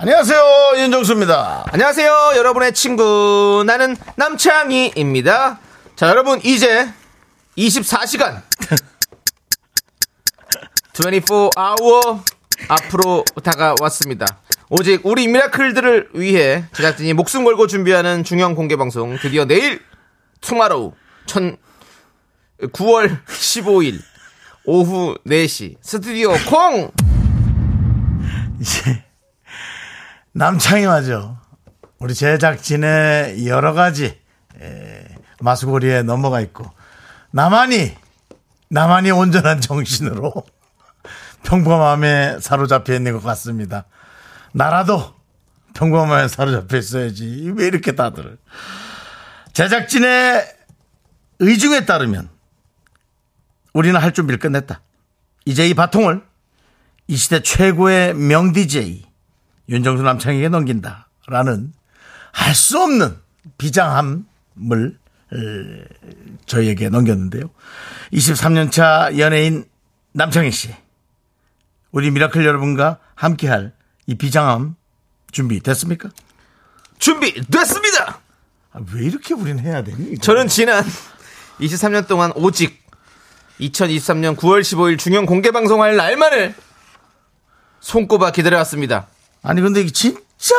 안녕하세요 윤정수입니다. 안녕하세요, 여러분의 친구. 나는 남창희입니다. 자, 여러분, 이제 24시간. 24hour 앞으로 다가왔습니다. 오직 우리 미라클들을 위해 제작진이 목숨 걸고 준비하는 중요한 공개 방송 드디어 내일 tomorrow 천 9월 15일 오후 4시 스튜디오 콩 이제 남창이 맞아. 우리 제작진의 여러 가지 에, 마수고리에 넘어가 있고 나만이 나만이 온전한 정신으로 평범함에 사로잡혀 있는 것 같습니다. 나라도 평범함에 사로잡혀 있어야지. 왜 이렇게 다들 제작진의 의중에 따르면 우리는 할 준비를 끝냈다. 이제 이 바통을 이 시대 최고의 명 DJ 윤정수 남창희에게 넘긴다. 라는 할 수 없는 비장함을 에, 저희에게 넘겼는데요. 23년차 연예인 남창희 씨. 우리 미라클 여러분과 함께할 이 비장함 준비됐습니까? 준비됐습니다. 아, 왜 이렇게 우리는 해야 되니? 이거? 저는 지난 23년 동안 오직 2023년 9월 15일 중형 공개 방송할 날만을 손꼽아 기다려왔습니다. 아니 근데 이게 진짜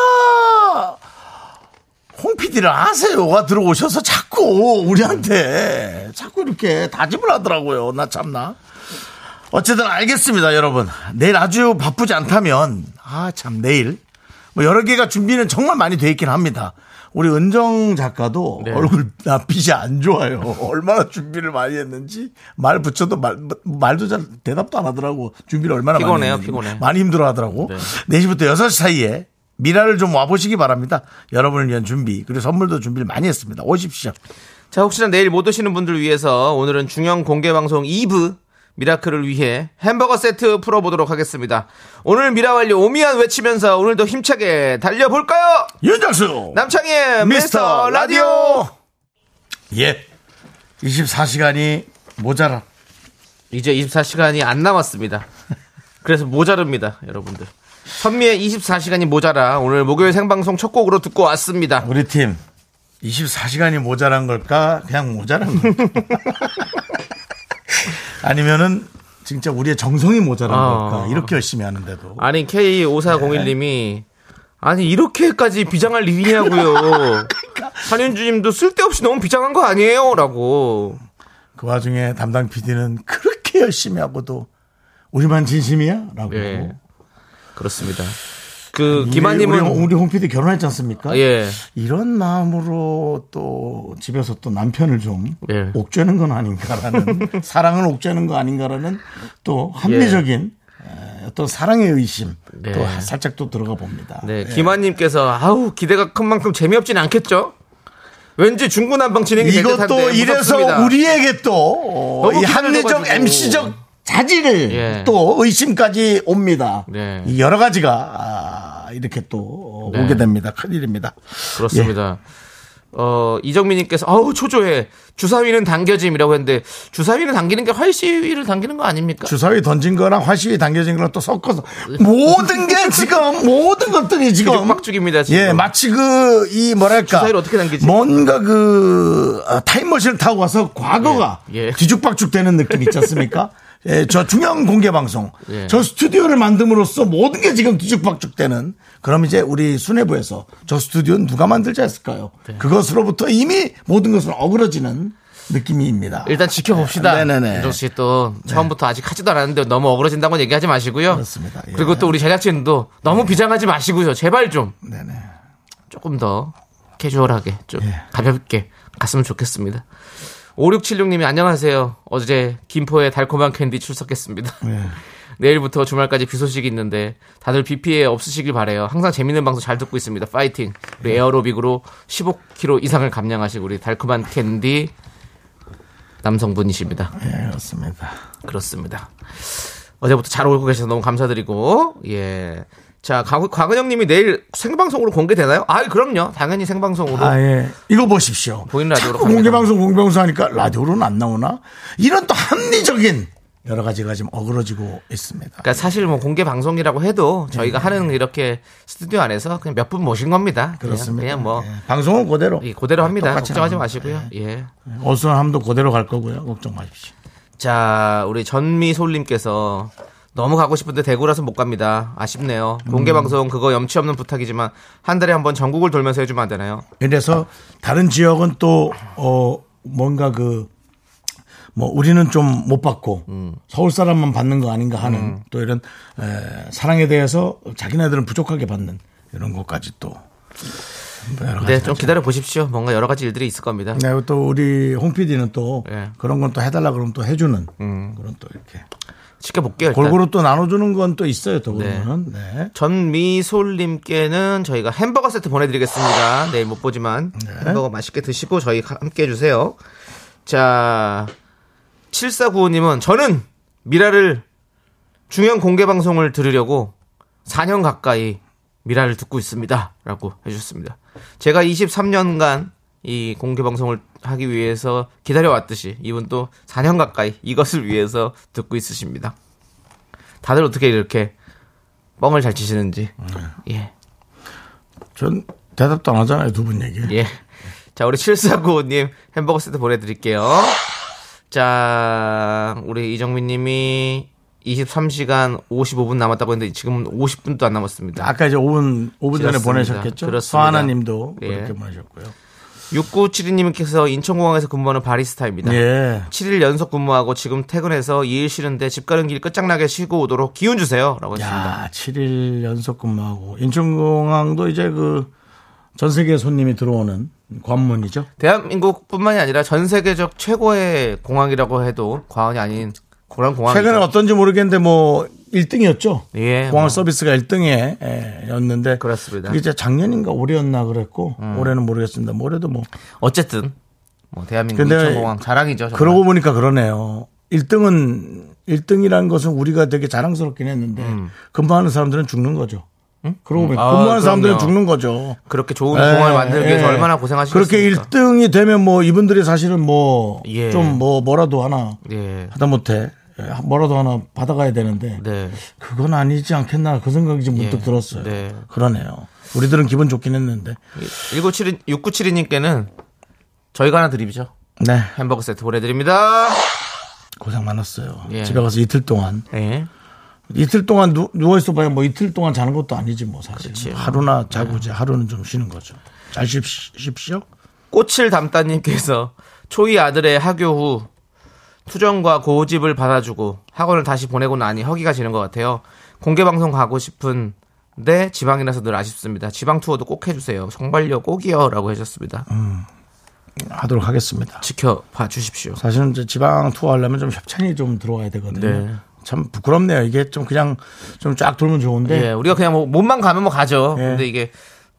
홍 PD를 아세요가 들어오셔서 자꾸 우리한테 자꾸 이렇게 다짐을 하더라고요. 나 참나. 어쨌든 알겠습니다, 여러분. 내일 아주 바쁘지 않다면 아 참 내일 뭐 여러 개가 준비는 정말 많이 돼 있긴 합니다. 우리 은정 작가도 네. 얼굴 낯빛이 안 좋아요. 얼마나 준비를 많이 했는지 말 붙여도 말, 말도 잘 대답도 안 하더라고. 준비를 얼마나 피곤해요, 많이 했는지. 피곤해. 많이 힘들어 하더라고. 네. 4시부터 6시 사이에 미라를 좀 와보시기 바랍니다. 여러분을 위한 준비 그리고 선물도 준비를 많이 했습니다. 오십시오. 자, 혹시나 내일 못 오시는 분들 위해서 오늘은 중형 공개 방송 2부 미라클을 위해 햄버거 세트 풀어보도록 하겠습니다. 오늘 미라완료 오미안 외치면서 오늘도 힘차게 달려볼까요? 윤정수 남창희의 미스터 라디오! 예. 24시간이 모자라. 이제 24시간이 안 남았습니다. 그래서 모자릅니다, 여러분들. 선미의 24시간이 모자라 오늘 목요일 생방송 첫 곡으로 듣고 왔습니다. 우리 팀 24시간이 모자란 걸까? 그냥 모자란 걸까? 아니면은 진짜 우리의 정성이 모자란 아. 걸까? 이렇게 열심히 하는데도. 아니 K5401님이 아니 이렇게까지 비장할 일이냐고요. 한윤주님도 쓸데없이 너무 비장한 거 아니에요?라고. 그 와중에 담당 PD는 그렇게 열심히 하고도 우리만 진심이야? 라고. 예, 그렇습니다. 그 김한님은 우리, 우리 홍 PD 결혼했지 않습니까? 예, 이런 마음으로 또 집에서 또 남편을 좀 예. 옥죄는 건 아닌가라는 사랑을 옥죄는 거 아닌가라는 또 합리적인 에, 어떤 사랑의 의심 네. 또 살짝 또 들어가 봅니다. 네, 예. 김한님께서 아우 기대가 큰 만큼 재미없진 않겠죠? 왠지 중구난방 진행이 이것도 이래서 무섭습니다. 우리에게 또이 합리적. MC적 자질을 예. 또 의심까지 옵니다. 네. 이 여러 가지가 아, 이렇게 또 네. 오게 됩니다. 큰일입니다. 그렇습니다. 어, 이정민님께서, 어우, 초조해. 주사위는 당겨짐이라고 했는데, 주사위는 당기는 게 활시위를 당기는 거 아닙니까? 주사위 던진 거랑 화시위 당겨진 거랑 또 섞어서 모든 게 지금 모든 것들이 지금 뒤죽박죽입니다, 지금. 예, 마치 그 이 뭐랄까 주사위를 어떻게 당기지? 뭔가 그 아, 타임머신을 타고 와서 과거가 예, 예. 뒤죽박죽 되는 느낌 있지 않습니까? 예, 저 중요한 공개 방송, 예. 저 스튜디오를 만듦으로써 모든 게 지금 뒤죽박죽 되는. 그럼 이제 우리 수뇌부에서 저 스튜디오는 누가 만들자 했을까요? 네. 그것으로부터 이미 모든 것은 어그러지는 느낌입니다. 일단 지켜봅시다. 네 네네. 윤정 씨 또 처음부터 아직 하지도 않았는데 너무 억울해진다고 얘기하지 마시고요. 그렇습니다. 예. 그리고 또 우리 제작진도 너무 비장하지 마시고요. 제발 좀 네네. 조금 더 캐주얼하게 좀 예. 가볍게 갔으면 좋겠습니다. 5676님이 안녕하세요. 어제 김포에 달콤한 캔디 출석했습니다. 예. 내일부터 주말까지 비 소식이 있는데 다들 비 피해 없으시길 바래요. 항상 재밌는 방송 잘 듣고 있습니다. 파이팅. 우리 에어로빅으로 15kg 이상을 감량하시고 우리 달콤한 캔디 남성분이십니다. 예, 그렇습니다. 그렇습니다. 어제부터 잘 오고 계셔서 너무 감사드리고 예. 자, 곽- 곽은영님이 내일 생방송으로 공개되나요? 아, 그럼요. 당연히 생방송으로. 아, 예. 이거 보십시오. 보이는 라디오로. 공개방송, 공개방송 하니까 라디오로는 안 나오나? 이런 또 합리적인 여러 가지가 지금 어그러지고 있습니다. 그러니까 사실 뭐 공개 방송이라고 해도 저희가 네. 하는 이렇게 스튜디오 안에서 그냥 몇 분 모신 겁니다. 그렇습니다. 그냥 뭐 예. 방송은 그대로. 예, 그대로 합니다. 걱정하지 합니다. 마시고요. 예. 어수선함도 그대로 갈 거고요. 걱정 마십시오. 자, 우리 전미솔님께서 너무 가고 싶은데 대구라서 못 갑니다. 아쉽네요. 음. 공개 방송 그거 염치 없는 부탁이지만 한 달에 한 번 전국을 돌면서 해주면 안 되나요? 이래서 다른 지역은 또, 어, 뭔가 그, 뭐, 우리는 좀 못 받고, 음. 서울 사람만 받는 거 아닌가 하는 또 이런, 에, 사랑에 대해서 자기네들은 부족하게 받는 이런 것까지 또. 네, 좀 기다려 보십시오. 뭔가 여러 가지 일들이 있을 겁니다. 네, 또 우리 홍 PD는 또 예. 그런 건 또 해달라 그러면 또 해주는 그런 또 이렇게 지켜볼게요. 일단. 골고루 또 나눠주는 건 또 있어요 또 네. 그러면 네. 전미솔님께는 저희가 햄버거 세트 보내드리겠습니다. 내일 못 보지만 햄버거 맛있게 드시고 저희 함께 해주세요. 자, 7495님은 저는 미라를 중요한 공개 방송을 들으려고 4년 가까이 미라를 듣고 있습니다. 라고 해주셨습니다. 제가 23년간 이 공개 방송을 하기 위해서 기다려왔듯이 이분 또 4년 가까이 이것을 위해서 듣고 있으십니다. 다들 어떻게 이렇게 뻥을 잘 치시는지. 예. 전 대답도 안 하잖아요 두 분 얘기. 예. 자, 우리 7495님 햄버거 세트 보내드릴게요. 자, 우리 이정민 님이 23시간 55분 남았다고 했는데 지금은 50분도 안 남았습니다. 아까 이제 5분 5분 전에 그렇습니다. 보내셨겠죠. 그렇습니다. 서하나 님도 예. 그렇게 보내셨고요. 6972님께서 인천공항에서 근무하는 바리스타입니다. 예. 7일 연속 근무하고 지금 퇴근해서 이일 쉬는데 집 가는 길 끝장나게 쉬고 오도록 기운 주세요. 라고 했습니다. 야 7일 연속 근무하고 인천공항도 이제 그 전 세계 손님이 들어오는 관문이죠. 대한민국뿐만이 아니라 전 세계적 최고의 공항이라고 해도 과언이 아닌 그런 공항이죠. 최근에 어떤지 모르겠는데 뭐 1등이었죠. 예, 공항 뭐. 서비스가 1등에 였는데 그렇습니다. 음. 이제 작년인가 올해였나 그랬고 올해는 모르겠습니다. 뭐 올해도 뭐 어쨌든 뭐 대한민국 인천공항 자랑이죠. 정말. 그러고 보니까 그러네요. 1등은 1등이라는 것은 우리가 되게 자랑스럽긴 했는데 근무하는 사람들은 죽는 거죠. 그러고 보니까 아, 근무하는 사람들은 그럼요. 죽는 거죠. 그렇게 좋은 예, 공항을 만들기 위해서 예. 얼마나 고생하시겠습니까? 그렇게 1등이 되면 뭐 이분들이 사실은 뭐 예. 좀뭐 뭐라도 하나 예. 하다 못해 예, 뭐라도 하나 받아가야 되는데 네. 그건 아니지 않겠나 그 생각이 좀 문득 예. 들었어요. 네. 그러네요. 우리들은 기분 좋긴 했는데. 1972, 6972님께는 저희가 하나 드리죠. 네. 햄버거 세트 보내드립니다. 고생 많았어요. 예. 집에 가서 이틀 동안 네. 이틀 동안 누, 누워있어 봐야 뭐 이틀 동안 자는 것도 아니지 뭐 사실. 그렇지. 하루나 자고 이제 하루는 좀 쉬는 거죠. 잘 쉽, 쉽시오. 꽃을 담다님께서 초이 아들의 하교 후 투정과 고집을 받아주고 학원을 다시 보내고 나니 허기가 지는 것 같아요. 공개 방송 가고 싶은데 지방이라서 늘 아쉽습니다. 지방 투어도 꼭 해주세요. 정말요 꼭이요라고 해주셨습니다. 하도록 하겠습니다. 지켜봐 주십시오. 사실은 이제 지방 투어 하려면 좀 협찬이 좀 들어와야 되거든요. 네. 참 부끄럽네요. 이게 좀 그냥 좀 쫙 돌면 좋은데. 예, 우리가 그냥 뭐 몸만 가면 뭐 가죠. 예. 근데 이게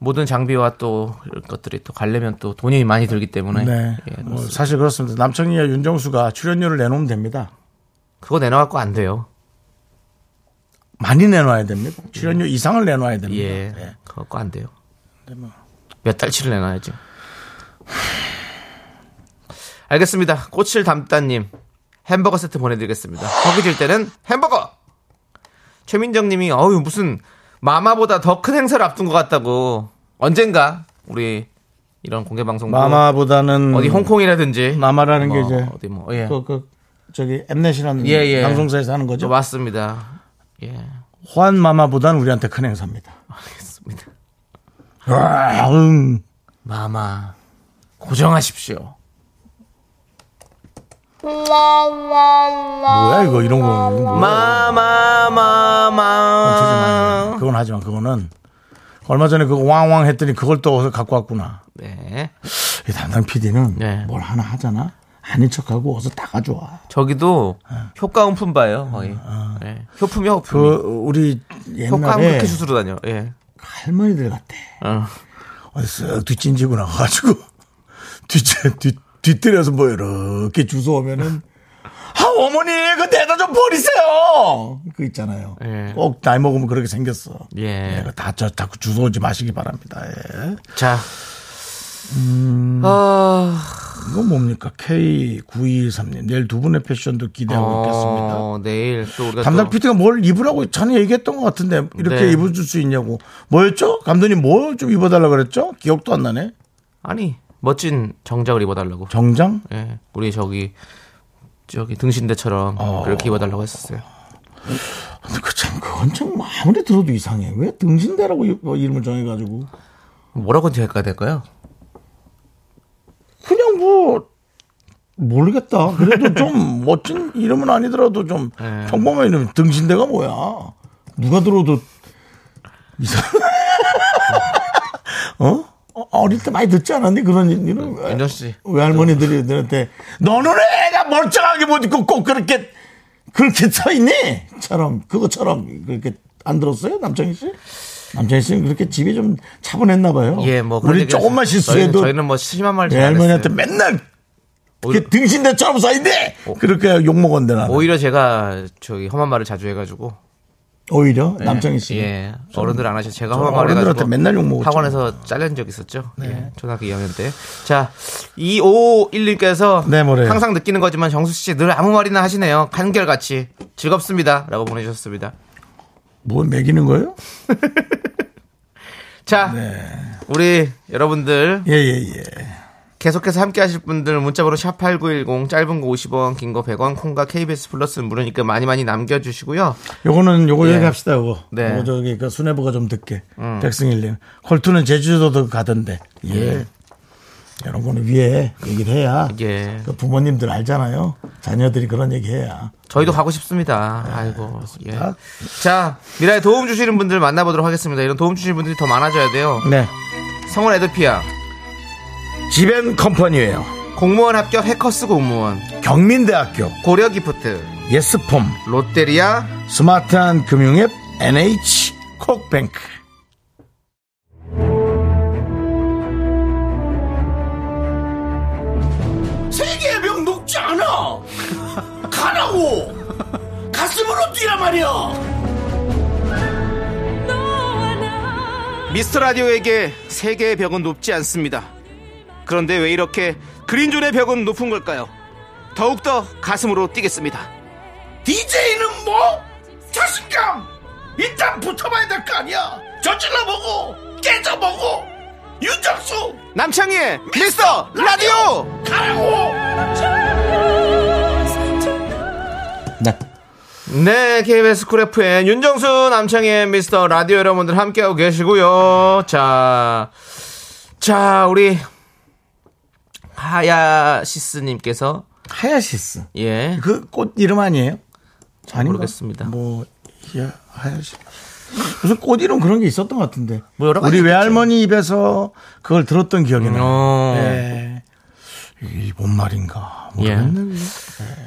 모든 장비와 또 이런 것들이 또 가려면 또 돈이 많이 들기 때문에 네. 예, 뭐. 사실 그렇습니다. 남청이와 윤정수가 출연료를 내놓으면 됩니다. 그거 내놔갖고 안 돼요. 많이 내놔야 됩니다. 출연료 이상을 내놔야 됩니다. 예, 예. 그거 갖고 안 돼요. 뭐. 몇 달치를 내놔야지. 알겠습니다. 꽃을 담다님 햄버거 세트 보내드리겠습니다. 허기질 때는 햄버거. 최민정님이 어유 무슨 마마보다 더 큰 행사를 앞둔 것 같다고 언젠가 우리 이런 공개 방송 마마보다는 어디 홍콩이라든지 마마라는 뭐 게 이제 어디 뭐 예. 그, 그 저기 엠넷이라는 예, 예. 방송사에서 하는 거죠. 맞습니다. 예. 호환 마마보다는 우리한테 큰 행사입니다. 알겠습니다. 와, 응. 마마 고정하십시오. 뭐야 이거 이런 거. 이거 뭐야. 마마마마. 그건 하지만 그거는 얼마 전에 그 왕왕 했더니 그걸 또 어디서 갖고 왔구나. 네. 이 담당 PD는 네. 뭘 하나 하잖아. 아닌 척하고 어서 다 가져와. 저기도 효과음 품바예요 거의. 예. 효품이야, 그 효품이. 우리 효과음 옛날에 그렇게 수술로 다녀. 예. 할머니들 같대. 어. 어디 쓱 뒷진지고 나가가지고 뒷, 뒷, 뒤뜰에서 뭐 이렇게 주워오면은 아 어머니 그 내다 좀 버리세요 그 있잖아요 예. 꼭 나이 먹으면 그렇게 생겼어 예. 네, 다저 자꾸 주워오지 마시기 바랍니다 예. 자. 아, 이건 뭡니까 K9223님 내일 두 분의 패션도 기대하고 있겠습니다 어, 내일 또 우리가 담당 또 PD가 뭘 입으라고 전에 얘기했던 것 같은데 이렇게 네. 입어줄 수 있냐고 뭐였죠? 감독님 뭐좀 입어달라 그랬죠? 기억도 안 나네 아니 멋진 정장을 입어달라고. 정장? 예, 우리 저기 저기 등신대처럼 어. 그렇게 입어달라고 했었어요. 그참 그건 참 아무리 들어도 이상해. 왜 등신대라고 이- 뭐 이름을 정해가지고 뭐라고 생각해야 될까요? 그냥 뭐 모르겠다. 그래도 좀 멋진 이름은 아니더라도 좀 네. 평범한 이름 등신대가 뭐야? 누가 들어도 이상. 어? 어, 어릴 때 많이 듣지 않았니 그런 이름? 왜- 윤정 씨. 외할머니들이 들한테 너는 왜 애가 멀쩡하게 못 입고 꼭 그렇게 그렇게 서 있니? 처럼 그거처럼 그렇게 안 들었어요 남창희 씨? 남창희 씨는 그렇게 집이 좀 차분했나 봐요. 예, 뭐 우리 조금만. 실수해도 저희는, 뭐 심한 말잘 안 외할머니한테 했어요. 맨날 오히려, 그 등신대처럼 서 있네. 그렇게 욕 먹었는데 나는. 오히려 제가 저기 험한 말을 자주 해가지고 오히려 남창희 씨. 예 어른들 안 하셔 제가 어른들한테 맨날 욕 먹었죠. 학원에서 잘린 적 있었죠. 예, 초등학교 2학년 때. 자, 2551님께서 네, 뭐래요? 항상 느끼는 거지만 정수 씨 늘 아무 말이나 하시네요. 한결같이 즐겁습니다라고 보내주셨습니다. 뭐 먹이는 거예요? 자, 우리 여러분들 예, 예, 예. 계속해서 함께 하실 분들 문자번호 샵8910 짧은 거 50원 긴 거 100원 콩과 KBS 플러스는 무료니까 많이 많이 남겨주시고요. 요거는 요거 예. 얘기합시다, 요거. 네. 음. 요거 저기 그 수뇌부가 좀 듣게. 백승일님. 콜투는 제주도도 가던데. 예. 이런 거는 위에 얘기를 해야. 예. 그 부모님들 알잖아요. 자녀들이 그런 얘기 해야. 저희도 가고 싶습니다. 아이고. 예. 아. 자, 미라에 도움 주시는 분들 만나보도록 하겠습니다. 이런 도움 주시는 분들이 더 많아져야 돼요. 네. 성원 에드피아, 지벤 컴퍼니웨어. 공무원 합격 해커스 공무원, 경민대학교. 고려 기프트, 예스폼. 롯데리아, 스마트한 금융앱 NH 콕뱅크. 세계의 벽 녹록지 않아. 가라고. 가슴으로 뛰란 말이야. 미스터 라디오에게 세계의 벽은 높지 않습니다. 그런데 왜 이렇게 그린존의 벽은 높은 걸까요? 더욱더 가슴으로 뛰겠습니다. DJ는 뭐? 자신감. 일단 붙어봐야 될 거 아니야. 저질러보고 깨져보고 윤정수 남창희의 미스터 라디오! 가라고. 네. 네, KBS 쿨 FM 윤정수 남창희의 미스터 라디오 여러분들 함께하고 계시고요. 자, 자, 우리 하야시스님께서 하야시스. 예, 그 꽃 이름 아니에요? 아닌가? 모르겠습니다. 뭐 야, 하야시. 무슨 꽃 이름 그런 게 있었던 것 같은데. 뭐 여러 가지 우리. 외할머니 입에서 그걸 들었던 기억이 나요. 어. 예. 이 뭔 말인가 모르겠네.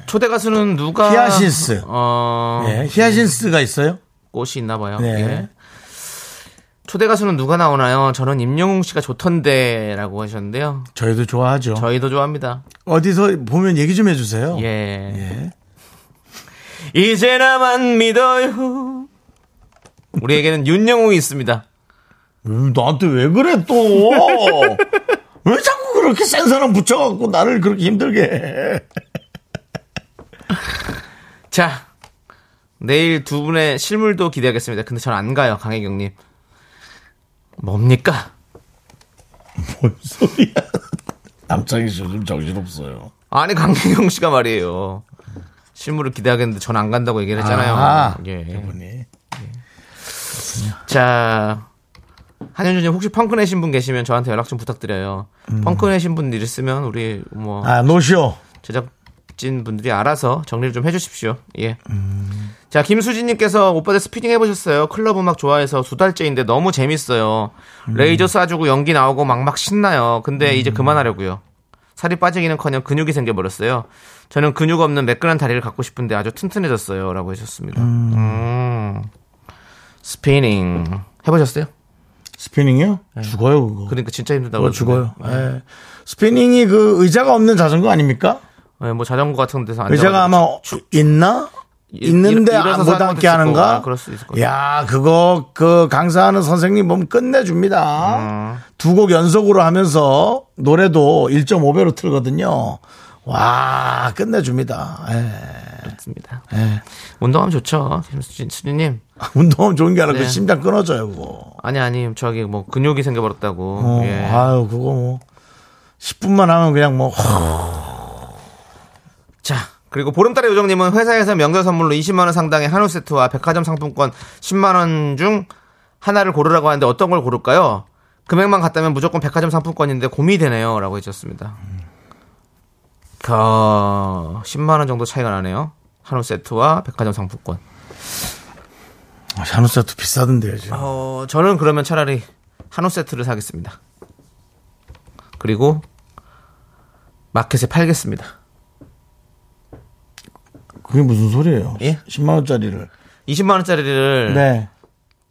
초대 가수는 누가 히아신스. 어, 예. 히아신스가 있어요? 꽃이 있나 봐요. 네. 예. 초대 가수는 누가 나오나요? 저는 임영웅 씨가 좋던데라고 하셨는데요. 저희도 좋아하죠. 저희도 좋아합니다. 어디서 보면 얘기 좀 해주세요. 예. 예. 이제 나만 믿어요. 우리에게는 윤영웅이 있습니다. 음, 나한테 왜 그래 또? 왜 자꾸 그렇게 센 사람 붙여갖고 나를 그렇게 힘들게 해? 자, 내일 두 분의 실물도 기대하겠습니다. 근데 전 안 가요, 강혜경님. 뭡니까? 뭔 소리야? 남창희 씨 요즘 정신없어요. 아니, 강혜경 씨가 말이에요. 실물을 기대하겠는데 전 안 간다고 얘기를 했잖아요. 아, 예. 저분이. 자, 한현주님 혹시 펑크 내신 분 계시면 저한테 연락 좀 부탁드려요. 펑크 내신 분들 있으면 우리 뭐 아, 노쇼. 제작진 분들이 알아서 정리를 좀 해주십시오. 예. 자, 김수진님께서 오빠들 스피닝 해보셨어요? 클럽 음악 좋아해서 두 달째인데 너무 재밌어요. 레이저 쏴주고 연기 나오고 막막 신나요. 근데 이제 그만하려고요. 살이 빠지기는 커녕 근육이 생겨버렸어요. 저는 근육 없는 매끈한 다리를 갖고 싶은데 아주 튼튼해졌어요. 라고 하셨습니다. 음. 스피닝. 해보셨어요? 스피닝이요? 죽어요, 그거. 그러니까 진짜 힘들다고. 죽어요. 그러던데. 예. 스피닝이 그 의자가 없는 자전거 아닙니까? 예, 뭐 자전거 같은 데서 앉아 의자가 아마 있나? 있는데 못 앉게 하는가? 아, 그럴 수 있을. 야, 그거 그 강사하는 선생님 보면 끝내줍니다. 음. 두곡 연속으로 하면서 노래도 1.5배로 틀거든요. 와, 끝내줍니다. 예. 그렇습니다. 예. 운동하면 좋죠. 수진- 수진님. 운동하면 좋은 게 아니라 그 네. 심장 끊어져요, 그거. 아니, 아니, 저기 뭐 근육이 생겨버렸다고. 어, 예. 아유, 그거 뭐. 10분만 하면 그냥 뭐, 자, 그리고 보름달의 요정님은 회사에서 명절 선물로 20만원 상당의 한우 세트와 백화점 상품권 10만원 중 하나를 고르라고 하는데 어떤 걸 고를까요? 금액만 같다면 무조건 백화점 상품권인데 고민이 되네요. 라고 해주셨습니다. 그, 10만원 정도 차이가 나네요. 한우 세트와 백화점 상품권. 한우 세트 비싸던데요, 지금. 어, 저는 그러면 차라리 한우 세트를 사겠습니다. 그리고 마켓에 팔겠습니다. 그게 무슨 소리예요? 예? 10만 원짜리를. 20만 원짜리를 네.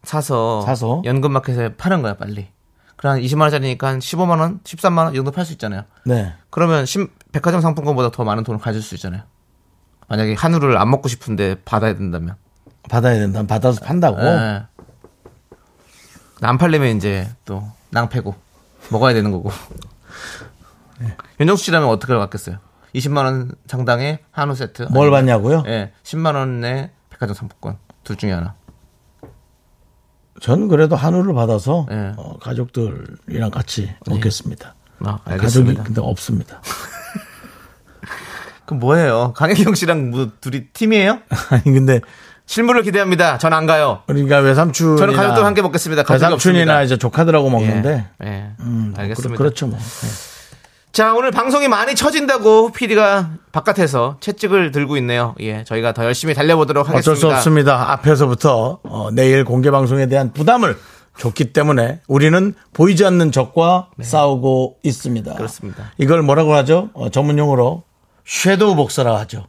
사서, 사서? 연금 마켓에 파는 거야 빨리. 그럼 20만 원짜리니까 한 15만 원, 13만 원이 정도 팔 수 있잖아요. 네. 그러면 신- 백화점 상품권보다 더 많은 돈을 가질 수 있잖아요. 만약에 한우를 안 먹고 싶은데 받아야 된다면. 받아야 된다. 받아서 판다고. 예. 안 팔려면 이제 또 낭패고 먹어야 되는 거고. 네. 윤정수 씨라면 어떻게 받겠어요? 20만 원 상당의 한우 세트. 뭘 받냐고요? 예, 10만 원의 백화점 상품권 둘 중에 하나. 전 그래도 한우를 받아서 네. 어, 가족들이랑 같이 먹겠습니다. 아, 가족이 알겠습니다. 근데 없습니다. 그럼 뭐예요? 강혜경 씨랑 뭐 둘이 팀이에요? 아니 근데 실물을 기대합니다. 전 안 가요. 우리가 외삼촌 저는 가족들 함께 먹겠습니다. 가족이 외삼촌이나 없습니다. 이제 조카들하고 먹는데 예, 예. 음, 알겠습니다. 그렇, 죠 뭐. 네. 자, 오늘 방송이 많이 처진다고 PD가 바깥에서 채찍을 들고 있네요. 예, 저희가 더 열심히 달려보도록 하겠습니다. 어쩔 수 없습니다. 앞에서부터 어, 내일 공개 방송에 대한 부담을 줬기 때문에 우리는 보이지 않는 적과 싸우고 있습니다. 네. 그렇습니다. 이걸 뭐라고 하죠? 어, 전문용어로 섀도우 복사라 하죠.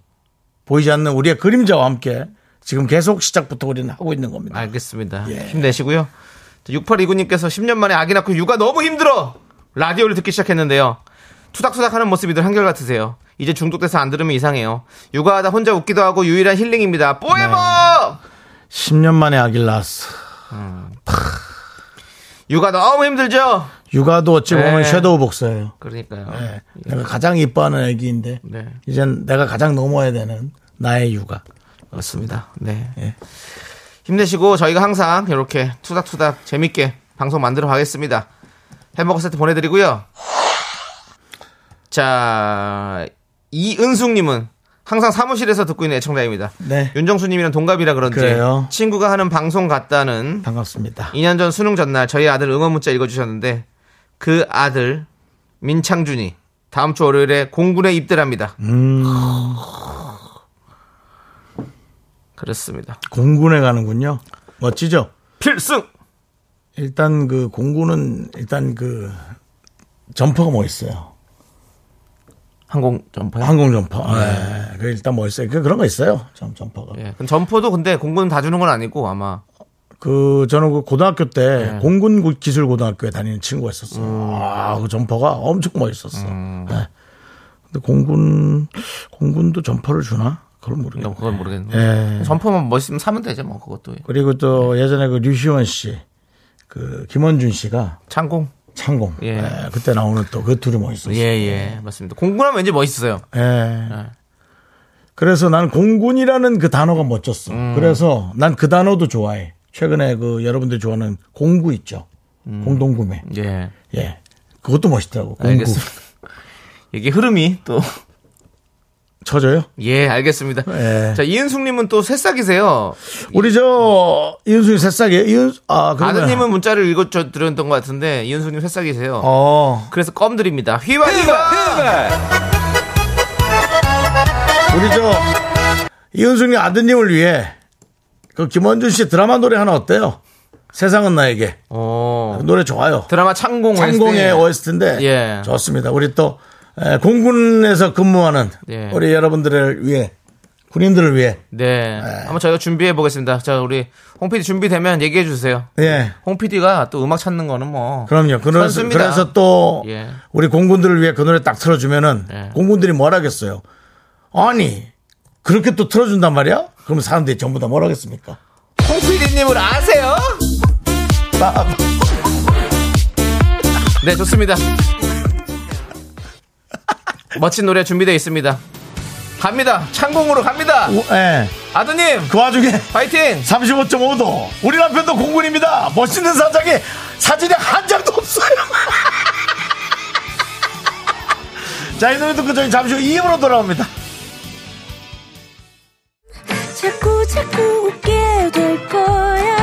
보이지 않는 우리의 그림자와 함께 지금 계속 시작부터 우리는 하고 있는 겁니다. 알겠습니다. 예. 힘내시고요. 6829님께서 10년 만에 아기 낳고 육아 너무 힘들어! 라디오를 듣기 시작했는데요. 투닥투닥 하는 모습이 늘 한결같으세요. 이제 중독돼서 안 들으면 이상해요. 육아하다 혼자 웃기도 하고 유일한 힐링입니다. 뽀에버! 10년 만에 아기를 낳았어. 육아 너무 힘들죠? 육아도 어찌 보면 네. 섀도우 복사예요. 그러니까요. 네. 내가 가장 이뻐하는 애기인데 네. 이젠 내가 가장 넘어야 되는 나의 육아. 그렇습니다. 네. 예. 힘내시고 저희가 항상 이렇게 투닥투닥 재밌게 방송 만들어 가겠습니다. 햄버거 세트 보내드리고요. 자, 이은숙님은 항상 사무실에서 듣고 있는 애청자입니다. 네. 윤정수님이랑 동갑이라 그런지 그래요? 친구가 하는 방송 같다는 반갑습니다. 2년 전 수능 전날 저희 아들 응원 문자 읽어주셨는데 그 아들 민창준이 다음 주 월요일에 공군에 입대합니다. 음. 그렇습니다. 공군에 가는군요. 멋지죠? 필승! 일단 그 공군은 일단 그 점퍼가 멋있어요. 항공 점퍼요? 항공 점퍼. 네. 그 일단 멋있어요. 그 그런 거 있어요. 점 점퍼가. 예. 점퍼도 근데 공군 다 주는 건 아니고 아마 그 저는 그 고등학교 때 네. 공군 구- 기술 고등학교에 다니는 친구가 있었어요. 음. 아, 그 점퍼가 엄청 멋있었어. 네. 근데 공군 공군도 점퍼를 주나? 그걸 모르겠네. 그건 모르겠는데 예. 점퍼만 멋있으면 사면 되죠 뭐 그것도 그리고 또 예전에 그 류시원 씨, 그 김원준 씨가 창공 창공. 예. 예, 그때 나오는 또 그 둘이 멋있었어요. 예 예 맞습니다 공군하면 왠지 멋있어요 예. 그래서 난 공군이라는 그 단어가 멋졌어. 음. 그래서 난 그 단어도 좋아해. 최근에 그 여러분들 좋아하는 공구 있죠. 공동구매. 예 예. 그것도 멋있더라고. 공구. 알겠습니다 이게 흐름이 또 쳐줘요? 예, 알겠습니다. 예. 자, 이은숙님은 또 새싹이세요. 우리 저, 이은숙이 새싹이에요? 이은, 아, 그러면. 아드님은 문자를 읽어 드렸던 것 같은데, 이은숙님 새싹이세요. 어, 그래서 껌 드립니다. 휘바, 휘바! 우리 저, 이은숙님 아드님을 위해 그 김원준 씨 드라마 노래 하나 어때요? 세상은 나에게. 어, 노래 좋아요. 드라마 창공 창공의 OST. OST인데 예. 좋습니다. 우리 또 에, 공군에서 근무하는 네. 우리 여러분들을 위해 군인들을 위해 네. 한번 저희가 준비해 보겠습니다. 자, 우리 홍 PD 준비되면 얘기해 주세요. 예 홍 PD가 또 음악 찾는 거는 뭐 그럼요. 그래서, 선수입니다. 그래서 또 예. 우리 공군들을 위해 그 노래 딱 틀어주면은 예. 공군들이 뭘 하겠어요? 아니 그렇게 또 틀어준단 말이야? 그러면 사람들이 전부 다 뭘 하겠습니까? 홍 PD님을 아세요? 네, 좋습니다. 멋진 노래 준비되어 있습니다. 갑니다. 창공으로 갑니다. 오, 예. 아드님, 그 와중에 파이팅! 35.5도 우리 남편도 공군입니다. 멋있는 사장에 사진이 한 장도 없어요. 자, 이 노래 듣고 저희 잠시 후 2부로 돌아옵니다. 자꾸 자꾸 웃게 될 거야.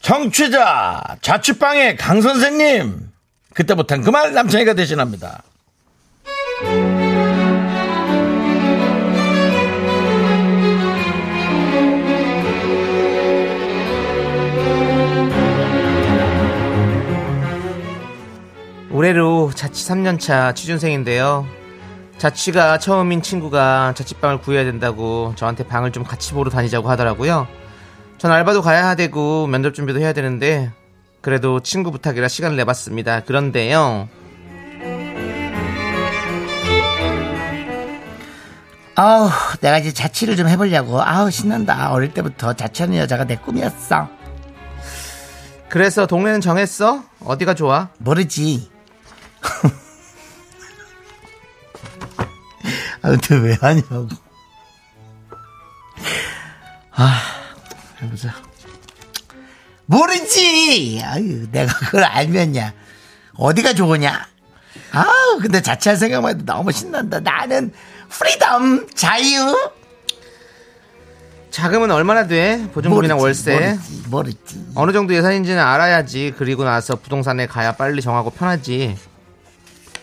정취자 자취방의 강 선생님 그때 못한 그 말 남창이가 대신합니다. 올해로 자취 3년차 취준생인데요. 자취가 처음인 친구가 자취방을 구해야 된다고 저한테 방을 좀 같이 보러 다니자고 하더라고요. 전 알바도 가야 되고 면접 준비도 해야 되는데 그래도 친구 부탁이라 시간을 내봤습니다. 그런데요. 아우 내가 이제 자취를 좀 해보려고 아우 신난다 어릴 때부터 자취하는 여자가 내 꿈이었어 그래서 동네는 정했어? 어디가 좋아? 모르지 아 근데 왜 하냐고 아 해보자 모르지 아유 내가 그걸 알면야 어디가 좋으냐 아우 근데 자취할 생각만 해도 너무 신난다 나는 freedom 자유 자금은 얼마나 돼? 보증금이나 모르지, 월세? 모르지 모르지 어느 정도 예산인지는 알아야지. 그리고 나서 부동산에 가야 빨리 정하고 편하지.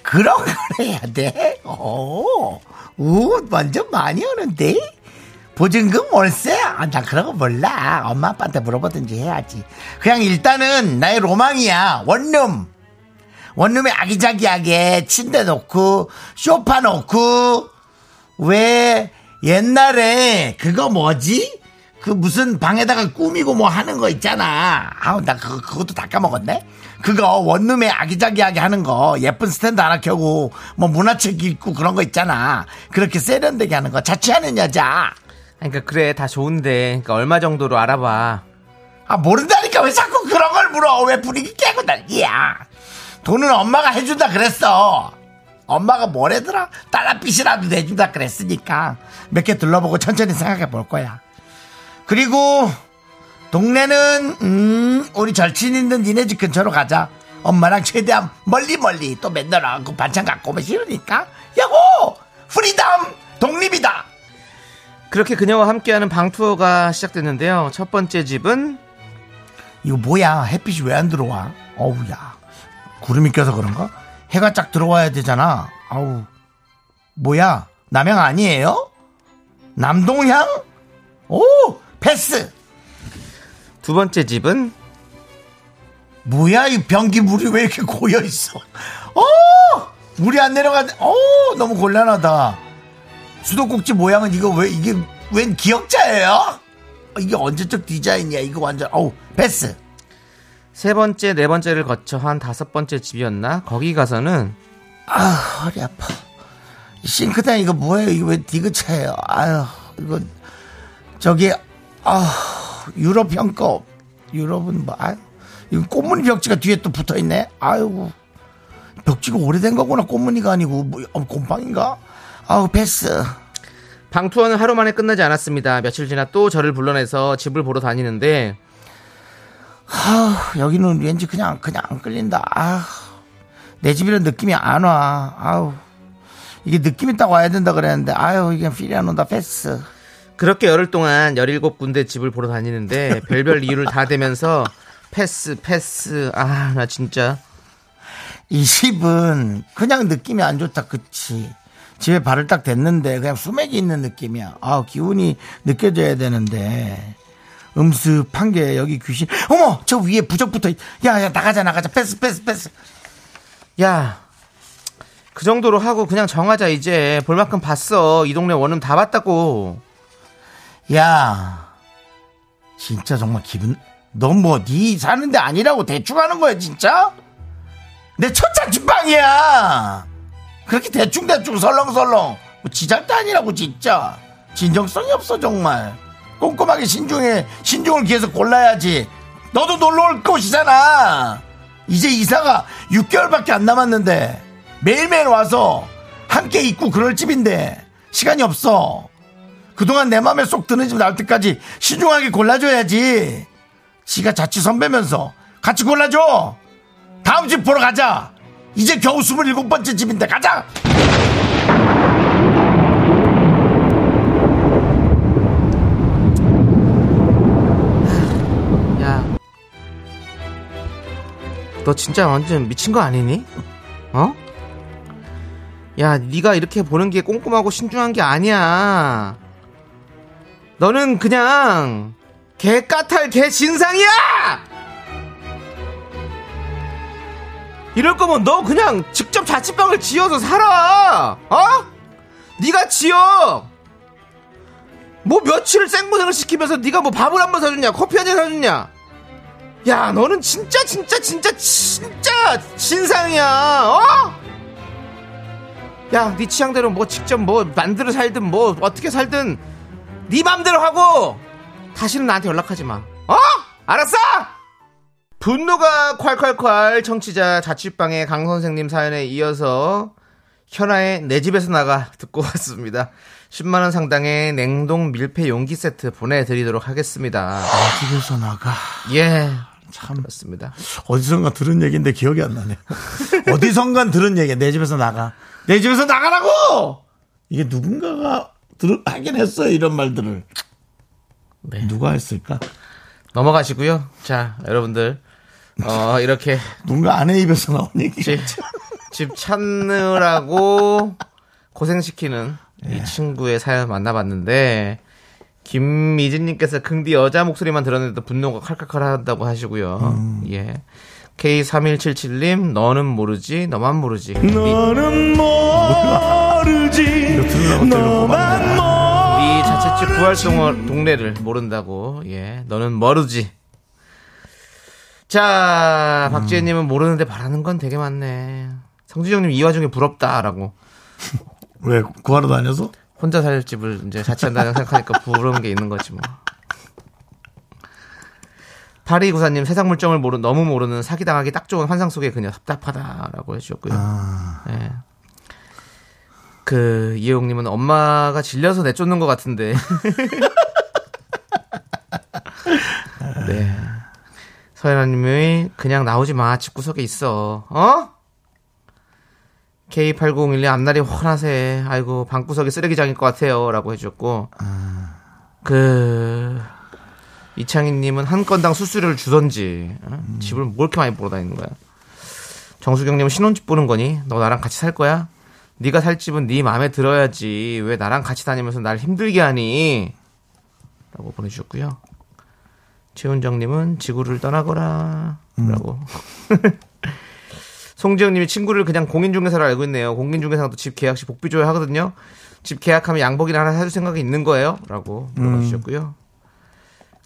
그런 걸 해야 돼? 오, 오, 완전 많이 오는데? 보증금 월세? 아, 나 그런 거 몰라. 엄마 아빠한테 물어보든지 해야지. 그냥 일단은 나의 로망이야. 원룸. 원룸에 아기자기하게 침대 놓고, 쇼파 놓고, 왜 옛날에 그거 뭐지? 그 무슨 방에다가 꾸미고 뭐 하는 거 있잖아. 아우, 나 그거, 그것도 다 까먹었네? 그거 원룸에 아기자기하게 하는 거 예쁜 스탠드 하나 켜고 뭐 문화책 읽고 그런 거 있잖아. 그렇게 세련되게 하는 거 자취하는 여자. 그러니까 그래 다 좋은데 그러니까 얼마 정도로 알아봐. 아, 모른다니까 왜 자꾸 그런 걸 물어? 왜 분위기 깨고 난리야? 돈은 엄마가 해준다 그랬어. 엄마가 뭐래더라? 딸아빛이라도 내준다 그랬으니까 몇 개 둘러보고 천천히 생각해 볼 거야. 그리고 동네는 음 우리 절친 있는 니네 집 근처로 가자. 엄마랑 최대한 멀리 멀리 또 맨날 와갖고 반찬 갖고 오면 싫으니까 야호 freedom 독립이다. 그렇게 그녀와 함께하는 방 투어가 시작됐는데요. 첫 번째 집은 이거 뭐야? 햇빛이 왜 안 들어와? 어우야. 구름이 껴서 그런가? 해가 쫙 들어와야 되잖아. 아우. 뭐야? 남양 아니에요? 남동향? 오! 패스! 두 번째 집은 뭐야? 이 변기 물이 왜 이렇게 고여 있어? 어! 물이 안 내려가 어 너무 곤란하다 수도꼭지 모양은 이거 왜 이게 웬 기억자예요? 이게 언제적 디자인이야? 이거 완전 어우 패스. 세 번째, 네 번째를 거쳐 한 다섯 번째 집이었나? 거기 가서는 아 허리 아파. 싱크대 이거 뭐예요? 이거 왜 디귿차예요? 아유 이거 저기 아 유럽 형거. 유럽은 뭐 아유 이거 꽃무늬 벽지가 뒤에 또 붙어 있네? 아유 벽지가 오래된 거구나 꽃무늬가 아니고. 뭐 어, 곰팡인가 아우 패스 방 투어는 하루 만에 끝나지 않았습니다. 며칠 지나 또 저를 불러내서 집을 보러 다니는데 아 여기는 왠지 그냥 그냥 안 끌린다 아 내 집이란 느낌이 안 와. 아우. 이게 느낌 있다고 와야 된다 그랬는데, 아유, 이게 feel이 안 온다, 패스. 그렇게 열흘 동안 17군데 집을 보러 다니는데 별별 이유를 다 대면서 패스 패스 아 나 진짜 이 집은 그냥 느낌이 안 좋다, 그치. 집에 발을 딱 댔는데 그냥 수맥이 있는 느낌이야. 아 기운이 느껴져야 되는데. 음습한 게 여기 귀신. 어머! 저 위에 부적 붙어 있. 야, 야, 나가자, 나가자. 패스, 패스, 패스. 야 그 정도로 하고 그냥 정하자 이제 볼 만큼 봤어 이 동네 원음 다 봤다고 야, 진짜 정말 기분, 넌 뭐, 네 사는데 아니라고 대충 하는 거야, 진짜? 내첫 자취방이야! 그렇게 대충대충 설렁설렁. 뭐 지잘도 아니라고, 진짜. 진정성이 없어, 정말. 꼼꼼하게 신중해, 신중을 기해서 골라야지. 너도 놀러 올 곳이잖아! 이제 이사가 6개월밖에 안 남았는데, 매일매일 와서 함께 있고 그럴 집인데, 시간이 없어. 그동안 내 맘에 쏙 드는 집 나올 때까지 신중하게 골라줘야지. 지가 자취 선배면서 같이 골라줘. 다음 집 보러 가자. 이제 겨우 27번째 집인데 가자. 야 너 진짜 완전 미친 거 아니니? 어? 야 네가 이렇게 보는 게 꼼꼼하고 신중한 게 아니야 너는 그냥 개 까탈 개 진상이야! 이럴 거면 너 그냥 직접 자취방을 지어서 살아! 어? 네가 지어! 뭐 며칠을 생고생을 시키면서 네가 뭐 밥을 한 번 사줬냐 커피 한 잔 사줬냐 야 너는 진짜 진짜 진짜 진짜 진상이야 어? 야 네 취향대로 뭐 직접 뭐 만들어 살든 뭐 어떻게 살든 네 맘대로 하고 다시는 나한테 연락하지 마 어? 알았어? 분노가 콸콸콸 청취자 자취방의 강 선생님 사연에 이어서 현아의 내 집에서 나가 듣고 왔습니다. 10만 원 상당의 냉동 밀폐 용기 세트 보내드리도록 하겠습니다. 집에서 나가. 예. 참. 그렇습니다. 어디선가 들은 얘기인데 기억이 안 나네. 어디선가 들은 얘기야. 내 집에서 나가. 내 집에서 나가라고! 이게 누군가가 들, 하긴 했어요. 이런 말들을. 네. 누가 했을까? 넘어가시고요. 자, 여러분들. 어, 이렇게 누군가 아내 입에서 나온 얘기. 집, 집 찾느라고 고생시키는 이 친구의 사연 만나봤는데, 김미진님께서 긍디 여자 목소리만 들었는데도 분노가 칼칼칼 한다고 하시고요. 예. K3177님, 너는 모르지, 너만 모르지. 너는 모르지 너만 모르지 네 자취집 구할 동- 동네를 모른다고. 예. 너는 모르지. 자, 박지혜님은 모르는데 바라는 건 되게 많네. 성진영님 이 와중에 부럽다라고. 왜 구하러 다녀서? 혼자 살 집을 이제 자취한다는 생각하니까 부러운 게 있는 거지 뭐. 8294님 세상 물정을 모르 너무 모르는 사기 당하기 딱 좋은 환상 속의 그녀 답답하다라고 해주셨고요. 예. 그 이혜용님은 엄마가 질려서 내쫓는 것 같은데. 네. 서연아님이 그냥 나오지 마 집구석에 있어. 어? K8011 앞날이 훤하세. 아이고 방구석이 쓰레기장일 것 같아요 라고 해주셨고. 그 이창희님은 한 건당 수수료를 주던지 어? 집을 뭐 이렇게 많이 보러 다니는 거야. 정수경님은 신혼집 보는 거니? 너 나랑 같이 살 거야? 네가 살 집은 네 마음에 들어야지. 왜 나랑 같이 다니면서 날 힘들게 하니? 라고 보내주셨고요. 최훈정님은 지구를 떠나거라. 라고. 송지영님이 친구를 그냥 공인중개사로 알고 있네요. 공인중개사도 집 계약 시 복비 줘야 하거든요. 집 계약하면 양복이나 하나 사줄 생각이 있는 거예요? 라고 물어봐 주셨고요.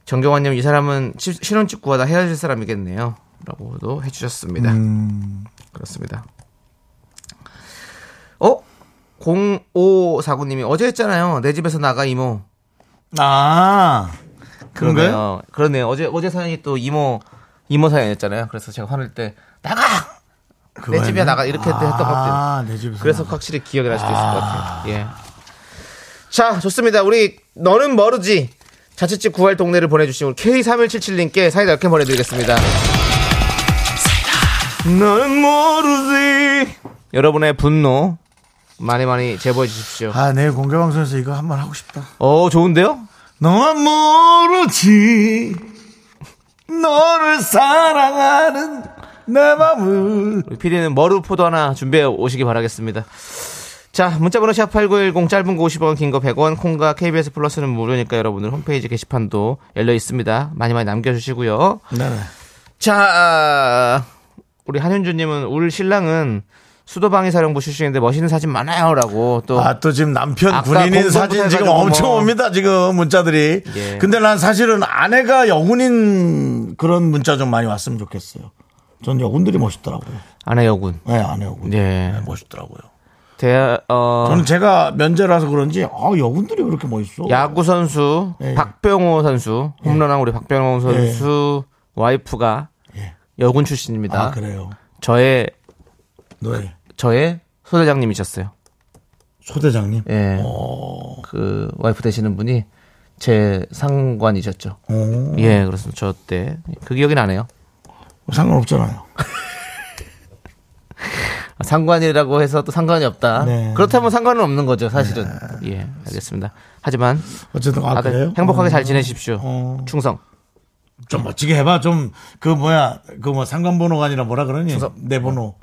정경환님 이 사람은 시- 신혼집 구하다 헤어질 사람이겠네요. 라고도 해주셨습니다. 그렇습니다. 어? 0549님이 어제 했잖아요. 내 집에서 나가 이모. 아. 그러네요. 그러네요. 어제 어제 사연이 또 이모 이모 사연이었잖아요. 그래서 제가 화낼 때 나가 내 집에 나가 이렇게 했던 것 같아요. 아, 내 집에서. 그래서 나가. 확실히 기억이 날 수도 있을 것 같아요. 예. 자, 좋습니다. 우리 너는 모르지 자취집 구할 동네를 보내주신 우리 K3177님께 사이다 이렇게 보내드리겠습니다. 너는 모르지. 여러분의 분노 많이 많이 제보해 주십시오. 아, 내일 공개방송에서 이거 한번 하고 싶다. 어, 좋은데요? 너만 모르지. 너를 사랑하는 내 마음을. 우리 PD는 머루 포도 하나 준비해 오시기 바라겠습니다. 자, 문자번호 샵8910 짧은 거 50원, 긴 거 100원, 콩과 KBS 플러스는 무료니까 여러분들 홈페이지 게시판도 열려 있습니다. 많이 많이 남겨주시고요. 네네. 자, 아, 우리 한윤주님은 울 신랑은 수도방위 사령부 출신인데 멋있는 사진 많아요라고 또 아, 또 지금 남편 군인인 사진 지금 엄청 뭐. 옵니다, 지금 문자들이. 예. 근데 난 사실은 아내가 여군인 그런 문자 좀 많이 왔으면 좋겠어요. 전 여군들이 멋있더라고요. 아내 여군. 네, 아내 여군. 예. 네, 멋있더라고요. 대, 어, 저는 제가 면제라서 그런지, 아, 여군들이 그렇게 멋있어. 야구 선수 예. 박병호 선수 홈런왕 우리 박병호 선수 와이프가 예. 여군 출신입니다. 아, 그래요. 저의 노예. 저의 소대장님이셨어요. 소대장님. 예. 어. 그 와이프 되시는 분이 제 상관이셨죠. 오, 예, 그래서 저 때 그 기억이 나네요. 상관없잖아요. 상관이라고 해서 또 상관이 없다. 네. 그렇다면 상관은 없는 거죠, 사실은. 예, 알겠습니다. 하지만 어쨌든, 아, 그래요? 행복하게 어. 잘 지내십시오. 어. 충성. 좀 멋지게 해봐. 좀, 그 뭐야, 그 뭐 상관번호가 아니라 뭐라 그러니? 내 번호.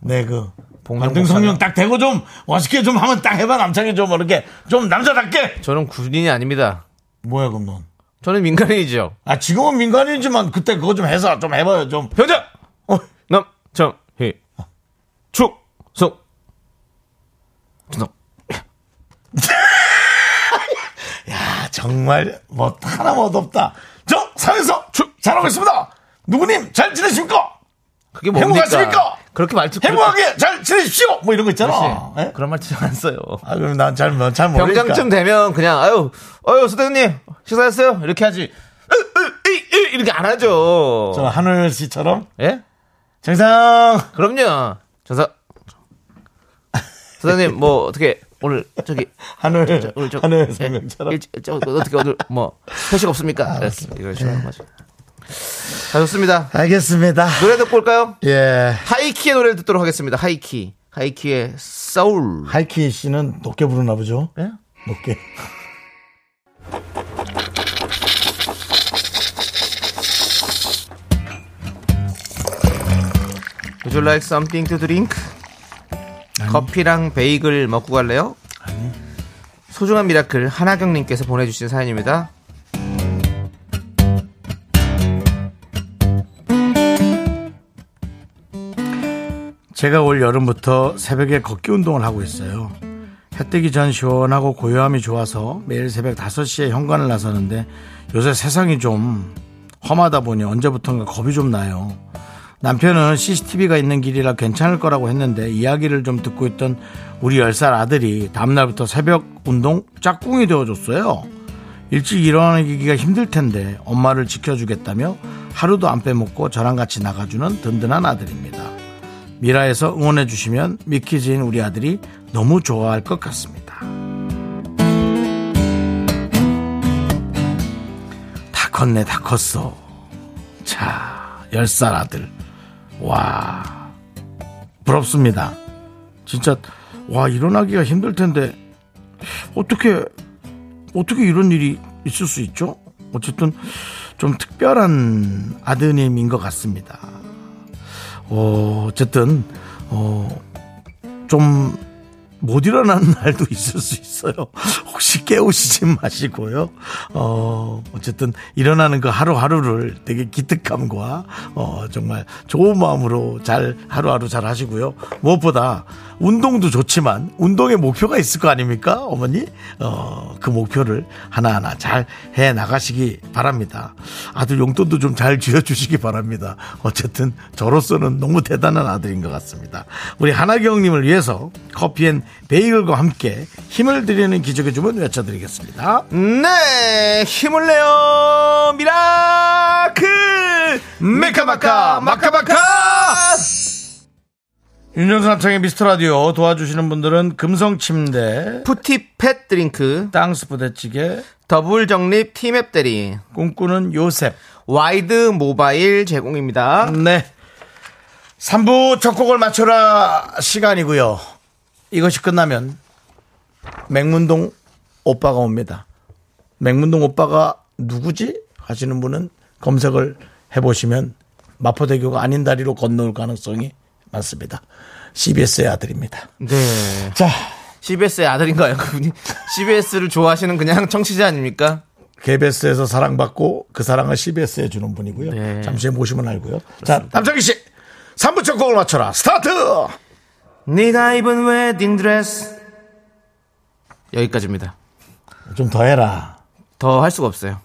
내 그. 복령 관등성명 딱 대고 좀 멋있게 좀 하면 딱 해봐. 남창이 좀 이렇게 좀 남자답게. 저는 군인이 아닙니다. 뭐야, 그럼 넌. 저는 민간인이죠. 아, 지금은 민간이지만 그때 그거 좀 해서 좀 해봐요. 좀. 병장 어, 남정희 축성 충성. 아, 정말 뭐 하나 못 없다. 저 사회에서 주- 잘하고 있습니다. 누구님 잘 지내십니까? 그게 뭡니까? 행복하십니까? 그렇게 말투 행복하게 잘 지내십시오. 뭐 이런 거 있잖아. 예? 그런 말투 안 써요. 아, 그럼 난잘 잘 모르니까. 병장쯤 되면 그냥 아유 아유 소대장님 식사했어요 이렇게 하지 으, 으, 이, 이, 이렇게 안 하죠. 저 하늘 씨처럼 예? 정상 그럼요. 전사 소대장님 뭐 어떻게 오늘 저기 하늘 오늘 저 하늘 예, 일- 저, 어떻게 오늘 뭐 회식 없습니까? 그랬어. 이런 식으로 거죠. 자 좋습니다. 알겠습니다. 노래 듣고 올까요? 예. 하이키의 노래를 듣도록 하겠습니다. 하이키. 하이키의 소울. 하이키 씨는 높게 부르나 보죠? 예? 높게. Would you like something to drink? 커피랑 베이글 먹고 갈래요? 소중한 miracle 하나경님께서 보내주신 사연입니다. 제가 올 여름부터 새벽에 걷기 운동을 하고 있어요. 해 뜨기 전 시원하고 고요함이 좋아서 매일 새벽 5시에 현관을 나서는데 요새 세상이 좀 험하다 보니 언제부턴가 겁이 좀 나요. 남편은 CCTV가 있는 길이라 괜찮을 거라고 했는데 이야기를 좀 듣고 있던 우리 10살 아들이 다음날부터 새벽 운동 짝꿍이 되어줬어요. 일찍 일어나기가 힘들 텐데 엄마를 지켜주겠다며 하루도 안 빼먹고 저랑 같이 나가주는 든든한 아들입니다. 미라에서 응원해 주시면 미키즈인 우리 아들이 너무 좋아할 것 같습니다. 다 컸네, 다 컸어. 자, 10살 아들. 와, 부럽습니다. 진짜, 와, 일어나기가 힘들 텐데, 어떻게, 어떻게 이런 일이 있을 수 있죠? 어쨌든, 좀 특별한 아드님인 것 같습니다. 어, 어쨌든, 어, 좀, 못 일어나는 날도 있을 수 있어요. 혹시 깨우시지 마시고요. 어, 어쨌든 일어나는 그 하루하루를 되게 기특함과, 어, 정말 좋은 마음으로 잘, 하루하루 잘 하시고요. 무엇보다 운동도 좋지만 운동의 목표가 있을 거 아닙니까? 어머니? 어, 그 목표를 하나하나 잘 해 나가시기 바랍니다. 아들 용돈도 좀 잘 쥐어 주시기 바랍니다. 어쨌든 저로서는 너무 대단한 아들인 것 같습니다. 우리 하나경님을 위해서 커피앤 베이글과 함께 힘을 드리는 기적의 주문 외쳐드리겠습니다. 네, 힘을 내요, miracle! 메카마카, 마카마카! 윤정수 남창희의 미스터 라디오 도와주시는 분들은 금성침대, 푸티팻 드링크, 땅스 부대찌개, 더블 정립 티맵 대리, 꿈꾸는 요셉. 와이드 모바일 제공입니다. 네. 3부 첫 곡을 맞춰라 시간이고요. 이것이 끝나면 맹문동 오빠가 옵니다. 맹문동 오빠가 누구지? 하시는 분은 검색을 해보시면 마포대교가 아닌 다리로 건너올 가능성이 많습니다. CBS의 아들입니다. 네. 자, CBS의 아들인가요? 그분이 CBS를 좋아하시는 그냥 청취자 아닙니까? KBS에서 사랑받고 그 사랑을 CBS에 주는 분이고요. 네. 잠시 후에 모시면 알고요. 자, 남창희 씨. 3부 첫 곡을 맞춰라. 스타트! 네가 입은 웨딩 드레스 여기까지입니다. 좀 더 해라. 더 할 수가 없어요.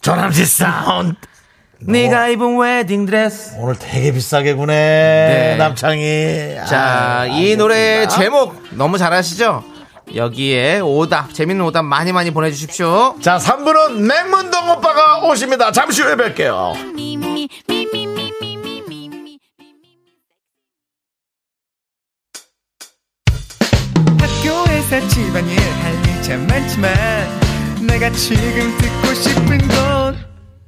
조남지 사운드. 네가 입은 웨딩 드레스. 오늘 되게 비싸게 구네. 네. 남창이. 자이 아, 노래 제목 너무 잘 아시죠? 여기에 오답, 재밌는 오답 많이 많이 보내주십시오. 자, 3분은 맹문동 오빠가 오십니다. 잠시 후에 뵐게요. 학교에서 집안일 할일참 많지만 내가 지금 듣고 싶은 건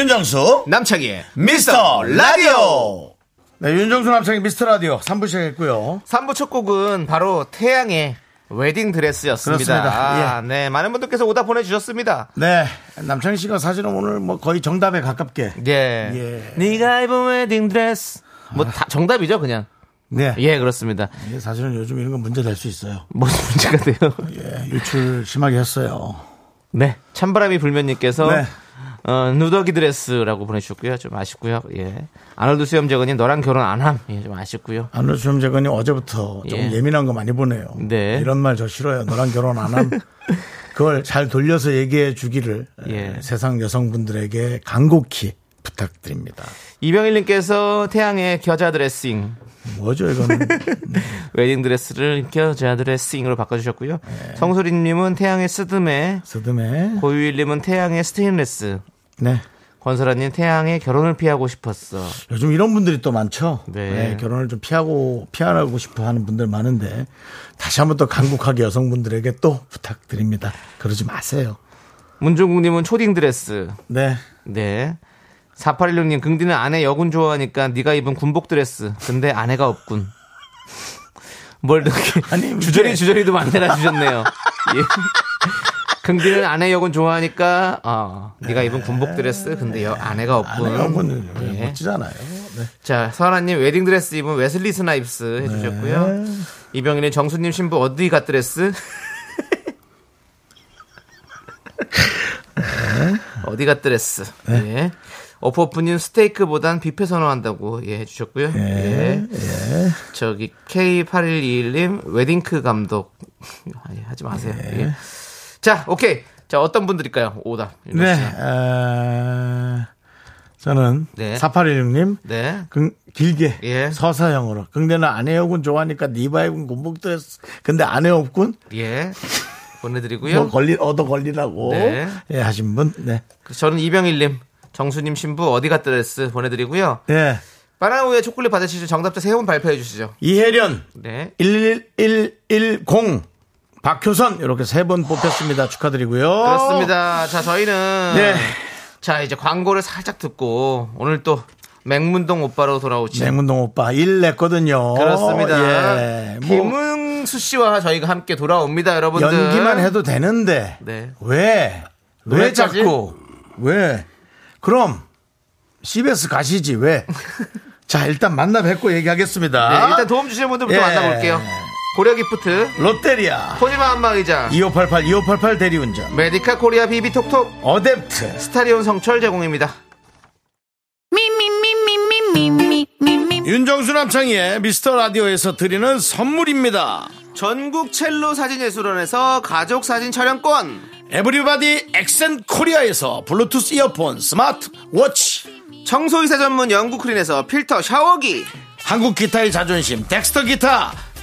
윤정수. 남창희의 미스터 라디오. 네, 윤정수 남창희 미스터 라디오 3부 시작했고요. 3부 첫 곡은 바로 태양의 웨딩 드레스였습니다. 그렇습니다. 아, 네, 많은 분들께서 오답 보내주셨습니다. 네, 남창희 씨가 사실은 오늘 뭐 거의 정답에 가깝게. 네. 예. 네가 입은 웨딩 드레스. 뭐 다 정답이죠, 그냥. 네. 예, 그렇습니다. 이게 사실은 요즘 이런 건 문제 될 수 있어요. 무슨 문제가 돼요? 예, 유출 심하게 했어요. 네. 찬바람이 불면님께서 네. 어, 누더기 드레스라고 보내주셨고요. 좀 아쉽고요. 예. 아놀드 수염재건님 너랑 결혼 안 함. 예, 좀 아쉽고요. 안노 수험재건님 어제부터 좀 예. 예. 민한 거 많이 보내요. 네. 이런 말 저 싫어요. 너랑 결혼 안 함. 그걸 잘 돌려서 얘기해 주기를 예. 에, 세상 여성분들에게 간곡히 부탁드립니다. 이병일님께서 태양의 겨자 드레싱. 뭐죠 이거는? 웨딩 드레스를 겨자 드레싱으로 바꿔주셨고요. 네. 성소리님은 태양의 스드메. 스드메. 고유일님은 태양의 스테인레스. 네. 권설아님 태양의 결혼을 피하고 싶었어. 요즘 이런 분들이 또 많죠. 네. 네, 결혼을 좀 피하고 피하고 싶어 하는 분들 많은데 다시 한번 또 간곡하게 여성분들에게 또 부탁드립니다. 그러지 마세요. 문종국님은 초딩 드레스. 네. 네. 4816님, 긍디는 아내 여군 좋아하니까 네가 입은 군복 드레스. 근데 아내가 없군. 뭘 이렇게 아니, 주저리 주저리도 만들어 주셨네요. 예. 긍디는 아내 여군 좋아하니까 어, 네가 입은 군복 드레스. 근데 여, 아내가 없군. 아내가 분은 예. 멋지잖아요. 네. 자, 서하나님 웨딩 드레스 입은 웨슬리 스나입스 해주셨고요. 네. 이병인의 정수님 신부 어디 가 드레스? 어디 가 드레스? 네. 예. 어퍼프님 스테이크보단 뷔페 선호한다고 예 해주셨고요. 예. 저기 K8121님 웨딩크 감독 아니, 하지 마세요. 예. 자, 오케이. 자, 어떤 분들일까요? 오답. 네. 에, 저는 네. 4816님 네. 그, 길게 예. 서사형으로 근데는 아내역은 좋아하니까 니바 입은 군복도 했어. 근데 아내 없군 예. 보내드리고요. 뭐 걸리 얻어 걸리라고 네. 예, 하신 분 네. 저는 이병일님, 정수님 신부 어디 갔다 드레스 보내드리고요. 예. 바나우의 초콜릿 받으시죠. 정답자 세 분 발표해 주시죠. 이혜련 네. 11110 박효선 이렇게 세번 뽑혔습니다. 축하드리고요. 그렇습니다. 자, 저희는 네. 자 이제 광고를 살짝 듣고 오늘 또 맹문동 오빠로 돌아오죠. 맹문동 오빠 일 냈거든요. 그렇습니다. 예. 뭐 김은수 씨와 저희가 함께 돌아옵니다, 여러분들. 연기만 해도 되는데 네. 왜? 왜? 자꾸? 왜? 그럼 CBS 가시지 왜? 자 일단 만나 뵙고 얘기하겠습니다. 네, 일단 도움 주시는 분들부터 예. 만나볼게요. 고려기프트 롯데리아. 코지마 안마의자 2588 2588 대리운전. 메디카 코리아 비비톡톡 어댑트. 스타리온 성철 제공입니다. 윤정수 남창희의 미스터 라디오에서 드리는 선물입니다. 전국 첼로 사진예술원에서 가족 사진 촬영권. 에브리바디 엑센 코리아에서 블루투스 이어폰 스마트 워치. 청소이사 전문 영국 크린에서 필터 샤워기. 한국 기타의 자존심 덱스터 기타.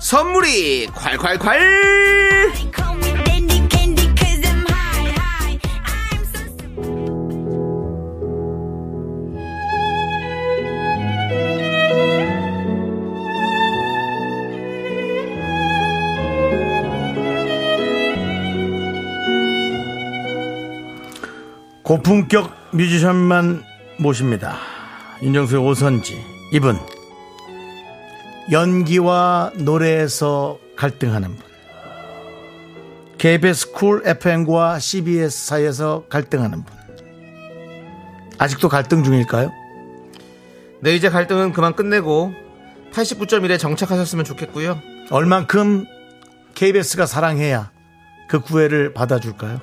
선물이 콸콸콸 고품격 뮤지션만 모십니다. 윤정수의 오선지 이분 연기와 노래에서 갈등하는 분. KBS 쿨 FM과 CBS 사이에서 갈등하는 분. 아직도 갈등 중일까요? 네 이제 갈등은 그만 끝내고 89.1에 정착하셨으면 좋겠고요. 얼만큼 KBS가 사랑해야 그 구애를 받아줄까요?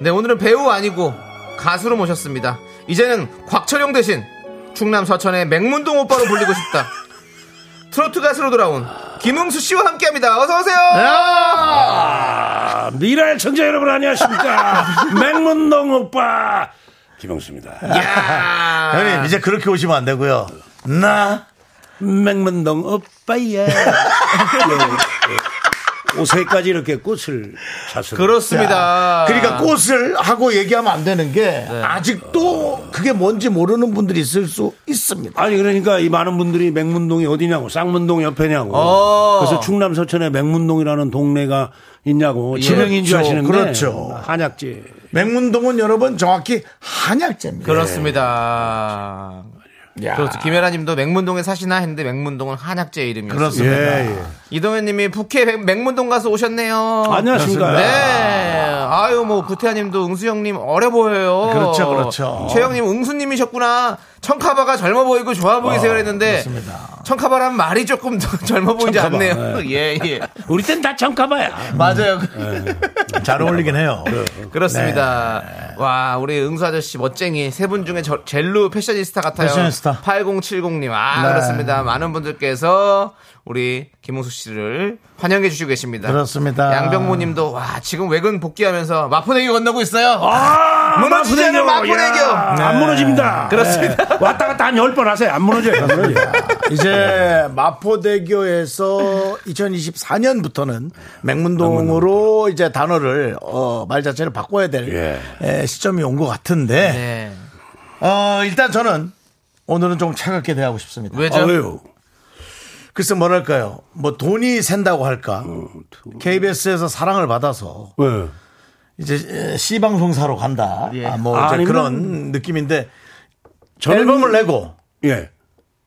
네 오늘은 배우 아니고 가수로 모셨습니다. 이제는 곽철용 대신 충남 서천의 맹문동 오빠로 불리고 싶다 트로트 가수로 돌아온 김웅수 씨와 함께합니다. 어서 오세요. 아, 미라의 청자 여러분 안녕하십니까? 맹문동 오빠 김영수입니다. 야! 형님 이제 그렇게 오시면 안 되고요. 나 맹문동 오빠야. 예, 예. 옷에까지 이렇게 꽃을 샀습니다 그렇습니다 그러니까 꽃을 하고 얘기하면 안 되는 게 아직도 그게 뭔지 모르는 분들이 있을 수 있습니다. 아니 그러니까 이 많은 분들이 맹문동이 어디냐고 쌍문동 옆에냐고 어. 그래서 충남 서천에 맹문동이라는 동네가 있냐고 지명인 줄 그렇죠, 아시는데 그렇죠. 한약재 맹문동은 여러분 정확히 한약재입니다. 그렇습니다 야. 그렇죠 김혜라님도 맹문동에 사시나 했는데 맹문동은 한약재 이름이었습니다 그렇습니다. 예, 예. 이동현님이 북해 맹- 맹문동 가서 오셨네요 안녕하십니까 네. 아유, 뭐, 구태환님도 응수형님 어려 보여요. 그렇죠, 그렇죠. 최영님 응수님이셨구나. 청카바가 젊어 보이고 좋아 보이세요 했는데. 청카바란 말이 조금 더 젊어 보이지 청카바, 않네요. 예, 예. 우리 땐 다 청가봐야 맞아요. 잘 어울리긴 해요. 그렇습니다. 와, 우리 응수 아저씨 멋쟁이 세 분 중에 저- 젤루 패셔니스타 같아요. 패셔니스타. 8070님. 아, 네. 그렇습니다. 많은 분들께서 우리 김홍수 씨를 환영해 주시고 계십니다. 그렇습니다. 양병모 님도 와, 지금 외근 복귀하면서 마포대교 건너고 있어요. 아, 무너지지 않는 마포대교. 야, 안 무너집니다. 그렇습니다. 네. 왔다 갔다 한 열 번 하세요. 안 무너져요. 안 무너져요. 이제 마포대교에서 2024년부터는 맹문동으로 이제 단어를 어, 말 자체를 바꿔야 될 에, 시점이 온 것 같은데 네. 어, 일단 저는 오늘은 좀 차갑게 대하고 싶습니다. 왜죠? 아, 왜요? 글쎄 뭐랄까요? 뭐 돈이 샌다고 할까? KBS에서 사랑을 받아서 왜? 이제 C 방송사로 간다. 예. 아, 뭐 이제 아니면- 그런 느낌인데 저는- 앨범을 내고 예.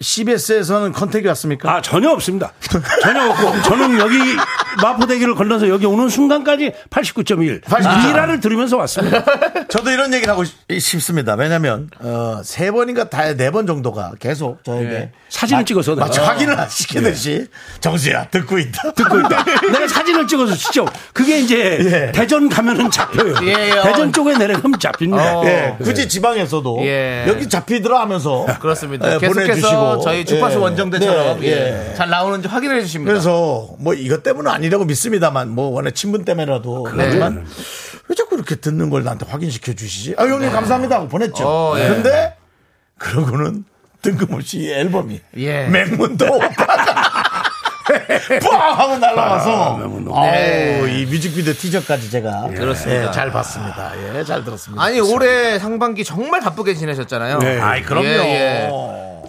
CBS에서는 컨택이 왔습니까? 아, 전혀 없습니다. 전혀 없고. 저는 여기 마포대교를 건너서 여기 오는 순간까지 89.1. 89.1. 미라를 들으면서 왔습니다. 저도 이런 얘기를 하고 싶- 싶습니다. 왜냐면 어, 세 번인가 다 네 번 정도가 계속 저에게 예. 사진을 찍어서 마치 내가. 확인을 시키듯이 정수야 듣고 있다. 듣고 있다. 내가 사진을 찍어서 직접. 그게 이제 예. 대전 가면은 잡혀요. 예, 어. 대전 쪽에 내려가면 잡힙니다. 어. 예, 굳이 지방에서도 예. 여기 잡히더라 하면서 그렇습니다. 예, 계속해서 보내주시고. 저희 주파수 예. 원정대처럼 네, 예. 예. 잘 나오는지 확인해 주십니다. 그래서 뭐 이것 때문은 아니 라고 믿습니다만 뭐 워낙 친분 때문에라도 그렇지만 왜 자꾸 이렇게 듣는 걸 나한테 확인시켜 주시지? 아 형님 감사합니다 하고 보냈죠. 어, 예. 근데 그러고는 뜬금없이 이 앨범이 예. 맹문도 뻥 하고 날라와서 아우 네. 이 뮤직비디오 티저까지 제가 그렇습니다. 예, 잘 봤습니다. 예, 잘 들었습니다. 아니 올해 상반기 정말 바쁘게 지내셨잖아요. 네. 아이 그럼요. 예, 예.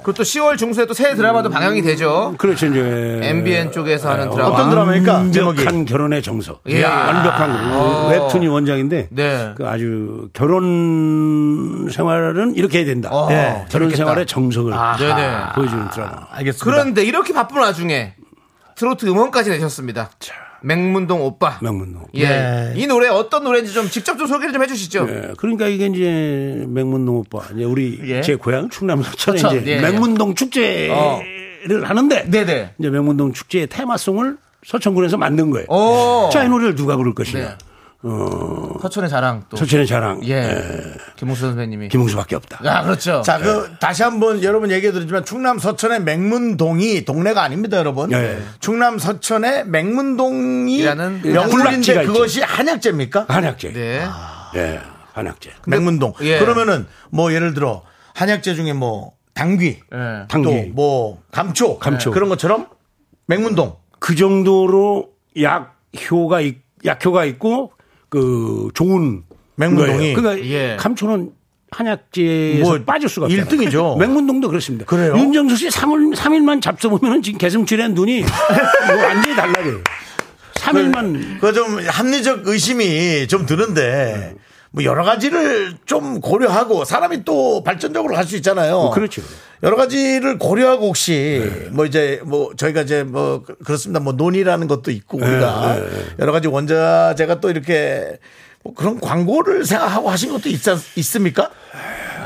그리고 또 10월 중순에 또 새 드라마도 방영이 되죠. 그렇죠, 이제. MBN 쪽에서 하는 드라마. 어떤 드라마입니까? 완벽한 결혼의 정석. 예. 완벽한 어. 웹툰이 원작인데 네. 그 아주 결혼 생활은 이렇게 해야 된다. 어, 예. 결혼 재밌겠다. 생활의 정석을 네네. 보여주는 드라마. 알겠습니다. 그런데 이렇게 바쁜 와중에 트로트 음원까지 내셨습니다. 맹문동 오빠. 맹문동. 예. 네. 이 노래 어떤 노래인지 좀 직접 좀 소개를 좀 해주시죠. 예, 그러니까 이게 이제 맹문동 오빠 이제 우리 예. 제 고향 충남 서천에 서천, 이제 예, 예. 맹문동 축제를 어. 하는데 네네. 이제 맹문동 축제의 테마송을 서천군에서 만든 거예요. 오. 자, 이 노래를 누가 부를 것이냐? 네. 서천의 자랑 또. 서천의 자랑. 예. 김홍수 선배님이. 김웅수밖에 없다. 아, 그렇죠. 자, 그 다시 한번 여러분 얘기해 드리지만 충남 서천의 맹문동이 동네가 아닙니다, 여러분. 예. 충남 서천의 맹문동이 명물인데 군락지가 그것이 한약재입니까? 한약재. 네. 예, 한약재. 맹문동. 예. 그러면은 뭐 예를 들어 한약재 중에 뭐 당귀, 예. 당귀. 또뭐 감초, 감초. 그런 것처럼 맹문동. 그 정도로 약 효가 있, 약효가 있고 그 좋은 맹문동이. 그러니까 예. 감초는 한약재에서 뭐 빠질 수가 없어요. 일등이죠. 맹문동도 그렇습니다. 그래요? 윤정수 씨 3일, 3일만 잡숴보면 지금 개슴츠레한 눈이 이거 완전히 달라져요. 3일만 그 좀 합리적 의심이 좀 드는데 뭐 여러 가지를 좀 고려하고 사람이 또 발전적으로 갈 수 있잖아요. 그렇죠. 여러 가지를 고려하고 혹시 뭐 이제 뭐 저희가 이제 뭐 그- 그렇습니다. 뭐 논이라는 것도 있고 우리가 여러 가지 원자재가 또 이렇게 뭐 그런 광고를 생각하고 하신 것도 있, 있습니까?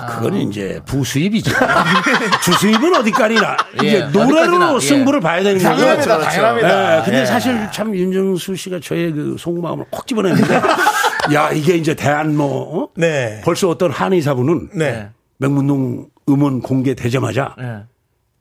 그거는 이제 부수입이죠. 주수입은 어디까지나 예, 이제 노래로 어디까지나, 예. 승부를 봐야 되는 거죠. 당연합니다. 당연합니다. 예, 근데 예. 사실 참 윤정수 씨가 저의 그 속마음을 콕 집어냈는데 야 이게 이제 대한 뭐 어? 네. 벌써 어떤 한의사분은 네. 맹문동 음원 공개되자마자 예.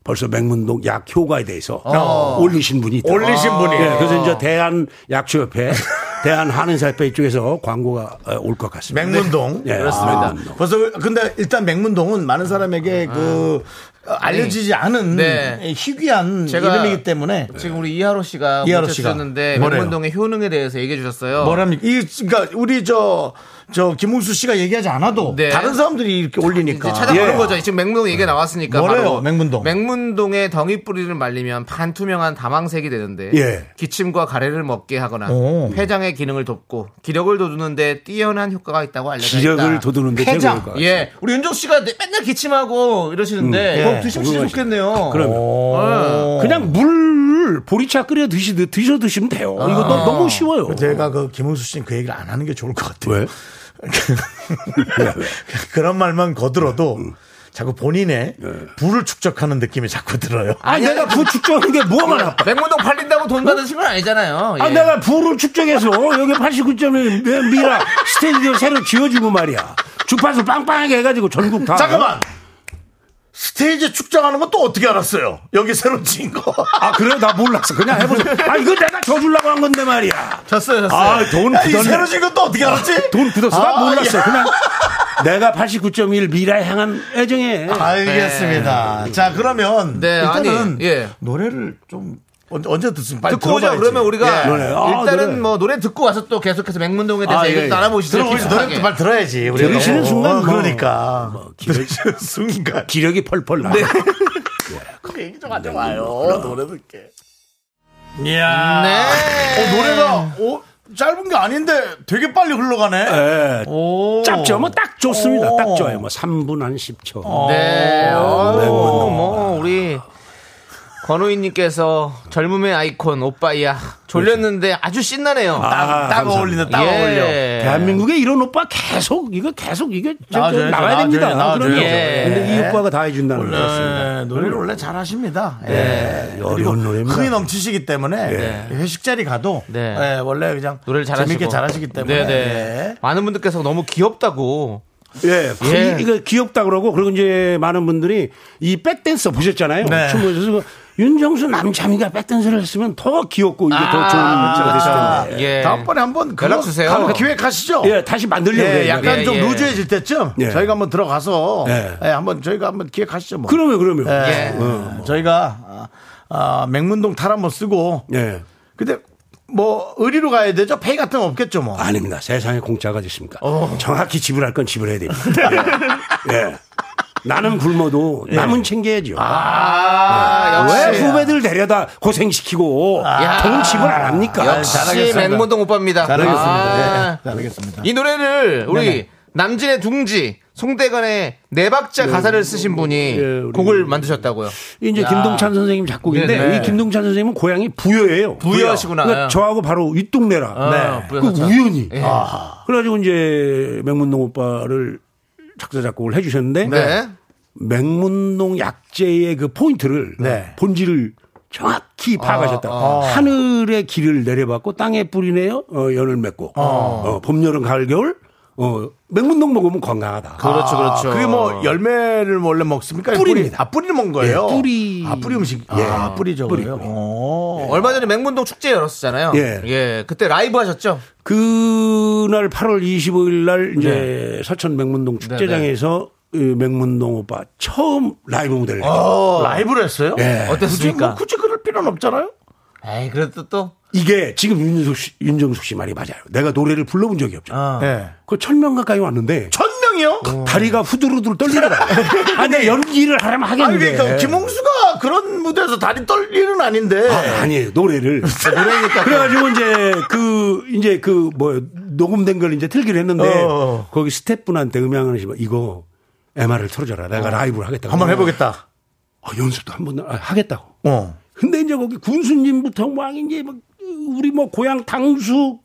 벌써 맹문동 약 효과에 대해서 어. 올리신 분이 있다. 올리신 분이. 예, 그래서 이제 대한 약초협회, 대한 한의사협회 이쪽에서 광고가 올 것 같습니다. 맹문동. 예, 그렇습니다. 맹문동. 벌써 근데 일단 맹문동은 많은 사람에게 그 어, 알려지지 않은 네. 희귀한 제가 이름이기 때문에 지금 우리 이하로 씨가 이하로 씨가. 주셨는데 뭐래요? 맹문동의 효능에 대해서 얘기해 주셨어요. 뭐랍니까? 이 그러니까 우리 저 저 김웅수 씨가 얘기하지 않아도 네. 다른 사람들이 이렇게 올리니까 이제 찾아보는 예. 거죠. 지금 맹문동 얘기가 나왔으니까 뭐래요, 바로 맹문동? 맹문동의 덩이 뿌리를 말리면 반투명한 다망색이 되는데 예. 기침과 가래를 먹게 하거나 오. 폐장의 기능을 돕고 기력을 돋우는데 뛰어난 효과가 있다고 알려져 있다. 기력을 돋우는데 폐장. 예, 우리 윤정 씨가 맨날 기침하고 이러시는데 음. 예. 드시면 진짜 좋겠네요. 그러면 어. 그냥 물 보리차 끓여 드시 드셔 드시면 돼요. 이거 너, 너무 쉬워요. 제가 그 김웅수 씨는 그 얘기를 안 하는 게 좋을 것 같아요. 왜? 그런 말만 거들어도 자꾸 본인의 부를 축적하는 느낌이 자꾸 들어요. 아, 내가 부 축적하는 게 뭐가 나빠? 맹문동 팔린다고 돈 받으신 건 아니잖아요. 아, 예. 내가 부를 축적해서 여기 89.1 미라 스테디오 새로 지어주고 말이야. 주파수 빵빵하게 해가지고 전국 다. 잠깐만. 스테이지 축적하는 건 또 어떻게 알았어요? 여기 새로 지은 거. 아, 그래? 나 몰랐어. 그냥 해보세요. 아, 이거 내가 져주려고 한 건데 말이야. 졌어요, 졌어요. 아, 돈 야, 이 새로 굳었네. 지은 건또 어떻게 알았지? 돈 굳었어. 나 아, 몰랐어. 야. 그냥 내가 89.1 미라에 향한 애정에. 알겠습니다. 자, 그러면 네, 일단은 아니, 예. 노래를 좀 언제, 언제 듣습니까? 빨리 듣고. 들어봐야지. 그러면 우리가 예. 노래. 아, 일단은 노래. 뭐 노래 듣고 와서 또 계속해서 맹문동에 대해서 아, 얘기를 예, 또 예. 알아보시죠. 들어보시. 노래도 말 들어야지. 우리가. 들으시는 어, 순간 뭐, 그러니까. 뭐 기력- 들으시는 순간. 기력이 펄펄 나. 그 얘기 좀 하지 마요. 노래 듣게. 이야. 네. 어, 노래가 어, 짧은 게 아닌데 되게 빨리 흘러가네. 예. 오. 짧죠. 뭐 딱 좋습니다. 오. 딱 좋아요. 뭐 3분 한 10초. 네. 어, 맹문동. 뭐 우리 권우희님께서 젊음의 아이콘 오빠야 졸렸는데 아주 신나네요. 아, 딱. 어울리네, 딱 예. 어울려. 대한민국에 이런 오빠 계속 이거 계속 이게 저- 나와줘야죠, 저 나와야 됩니다. 나와줘야죠, 나와줘야죠. 그럼요. 예. 근데 이 오빠가 다 해준다는 거였습니다. 네, 노래를 원래 잘하십니다. 예. 네, 어려운 노래입니다. 흥이 넘치시기 때문에 회식 자리 가도 네. 예, 원래 그냥 노래를 잘하시고 재밌게 잘하시기 때문에 네네. 예. 많은 분들께서 너무 귀엽다고 예, 예. 이- 이거 귀엽다 그러고 그리고 이제 많은 분들이 이 백댄서 보셨잖아요. 네. 춤을 춰서 윤정수 남창이가 백댄서를 했으면 더 귀엽고 이게 더 좋은 문제가 됐을 텐데. 예. 다음번에 한번 연락 주세요. 한번 기획하시죠. 예, 다시 만들려고 예. 약간 예, 좀 예. 루즈해질 때쯤 예. 저희가 한번 들어가서 예. 예, 한번 저희가 한번 기획하시죠. 뭐. 그러면 그러면. 예. 어. 저희가 아, 아, 맹문동 탈 한번 쓰고 예. 근데 뭐 의리로 가야 되죠? 페이 같은 거 없겠죠, 뭐. 아닙니다. 세상에 공짜가 있습니까? 어. 정확히 지불할 건 지불해야 됩니다. 예. 예. 나는 굶어도 남은 챙겨야죠. 아, 왜 역시 후배들 데려다 고생시키고 야. 돈 지불 안 합니까? 역시 잘하겠습니다. 맹문동 오빠입니다. 잘하겠습니다. 아, 예, 잘하겠습니다. 이 노래를 우리 네네. 남진의 둥지 송대관의 네 박자 가사를 쓰신 분이 예, 우리- 곡을 만드셨다고요. 이제 김동찬 선생님 작곡인데 네네. 이 김동찬 선생님은 고향이 부여예요. 부여시구나. 그러니까 저하고 바로 윗동네라. 아, 네. 부여 그. 우연히. 예. 그래가지고 이제 맥문동 오빠를 작사 작곡을 해주셨는데 네. 맥문동 약재의 그 포인트를 네. 본질을 정확히 파악하셨다. 아. 하늘의 길을 내려받고 땅에 뿌리내어 어, 연을 맺고 어, 봄, 여름, 가을, 겨울 어, 맥문동 먹으면 건강하다. 그렇죠, 그렇죠. 그게 뭐 열매를 원래 먹습니까? 뿌리입니다. 뿌리. 아 뿌리를 먹은 거예요. 예, 뿌리. 아 뿌리 음식. 예. 아 뿌리 뿌리, 저거요. 뿌리. 어. 얼마 전에 맥문동 축제 열었었잖아요. 예. 그때 라이브 하셨죠? 그날 8월 25일 날 이제 네. 서천 맥문동 축제장에서 이 맥문동 오빠 처음 라이브 무대를. 어, 라이브를 했어요? 예. 굳이, 어땠습니까? 뭐 굳이 그럴 필요는 없잖아요. 에이, 그래도 또. 이게 지금 윤정숙 씨, 윤정숙 씨 말이 맞아요. 내가 노래를 불러본 적이 없잖아. 예. 그 천 명 가까이 왔는데 천 명이요? 다리가 후두루두루 떨리더라. 아, 내 연기를 하려면 아니 하겠는데. 그러니까 김홍수가 그런 무대에서 다리 떨리는 아닌데. 아, 아니에요. 노래를. 노래니까. 그래가지고 이제 그, 이제 그 뭐 녹음된 걸 이제 틀기로 했는데 어. 거기 스태프분한테 음향하시면 이거 MR을 틀어줘라. 내가 라이브를 하겠다고. 한번 해보겠다. 아, 연습도 한 번 하겠다고. 어. 근데 이제 거기 군수님부터 막 이제 막 우리 뭐 고향 당숙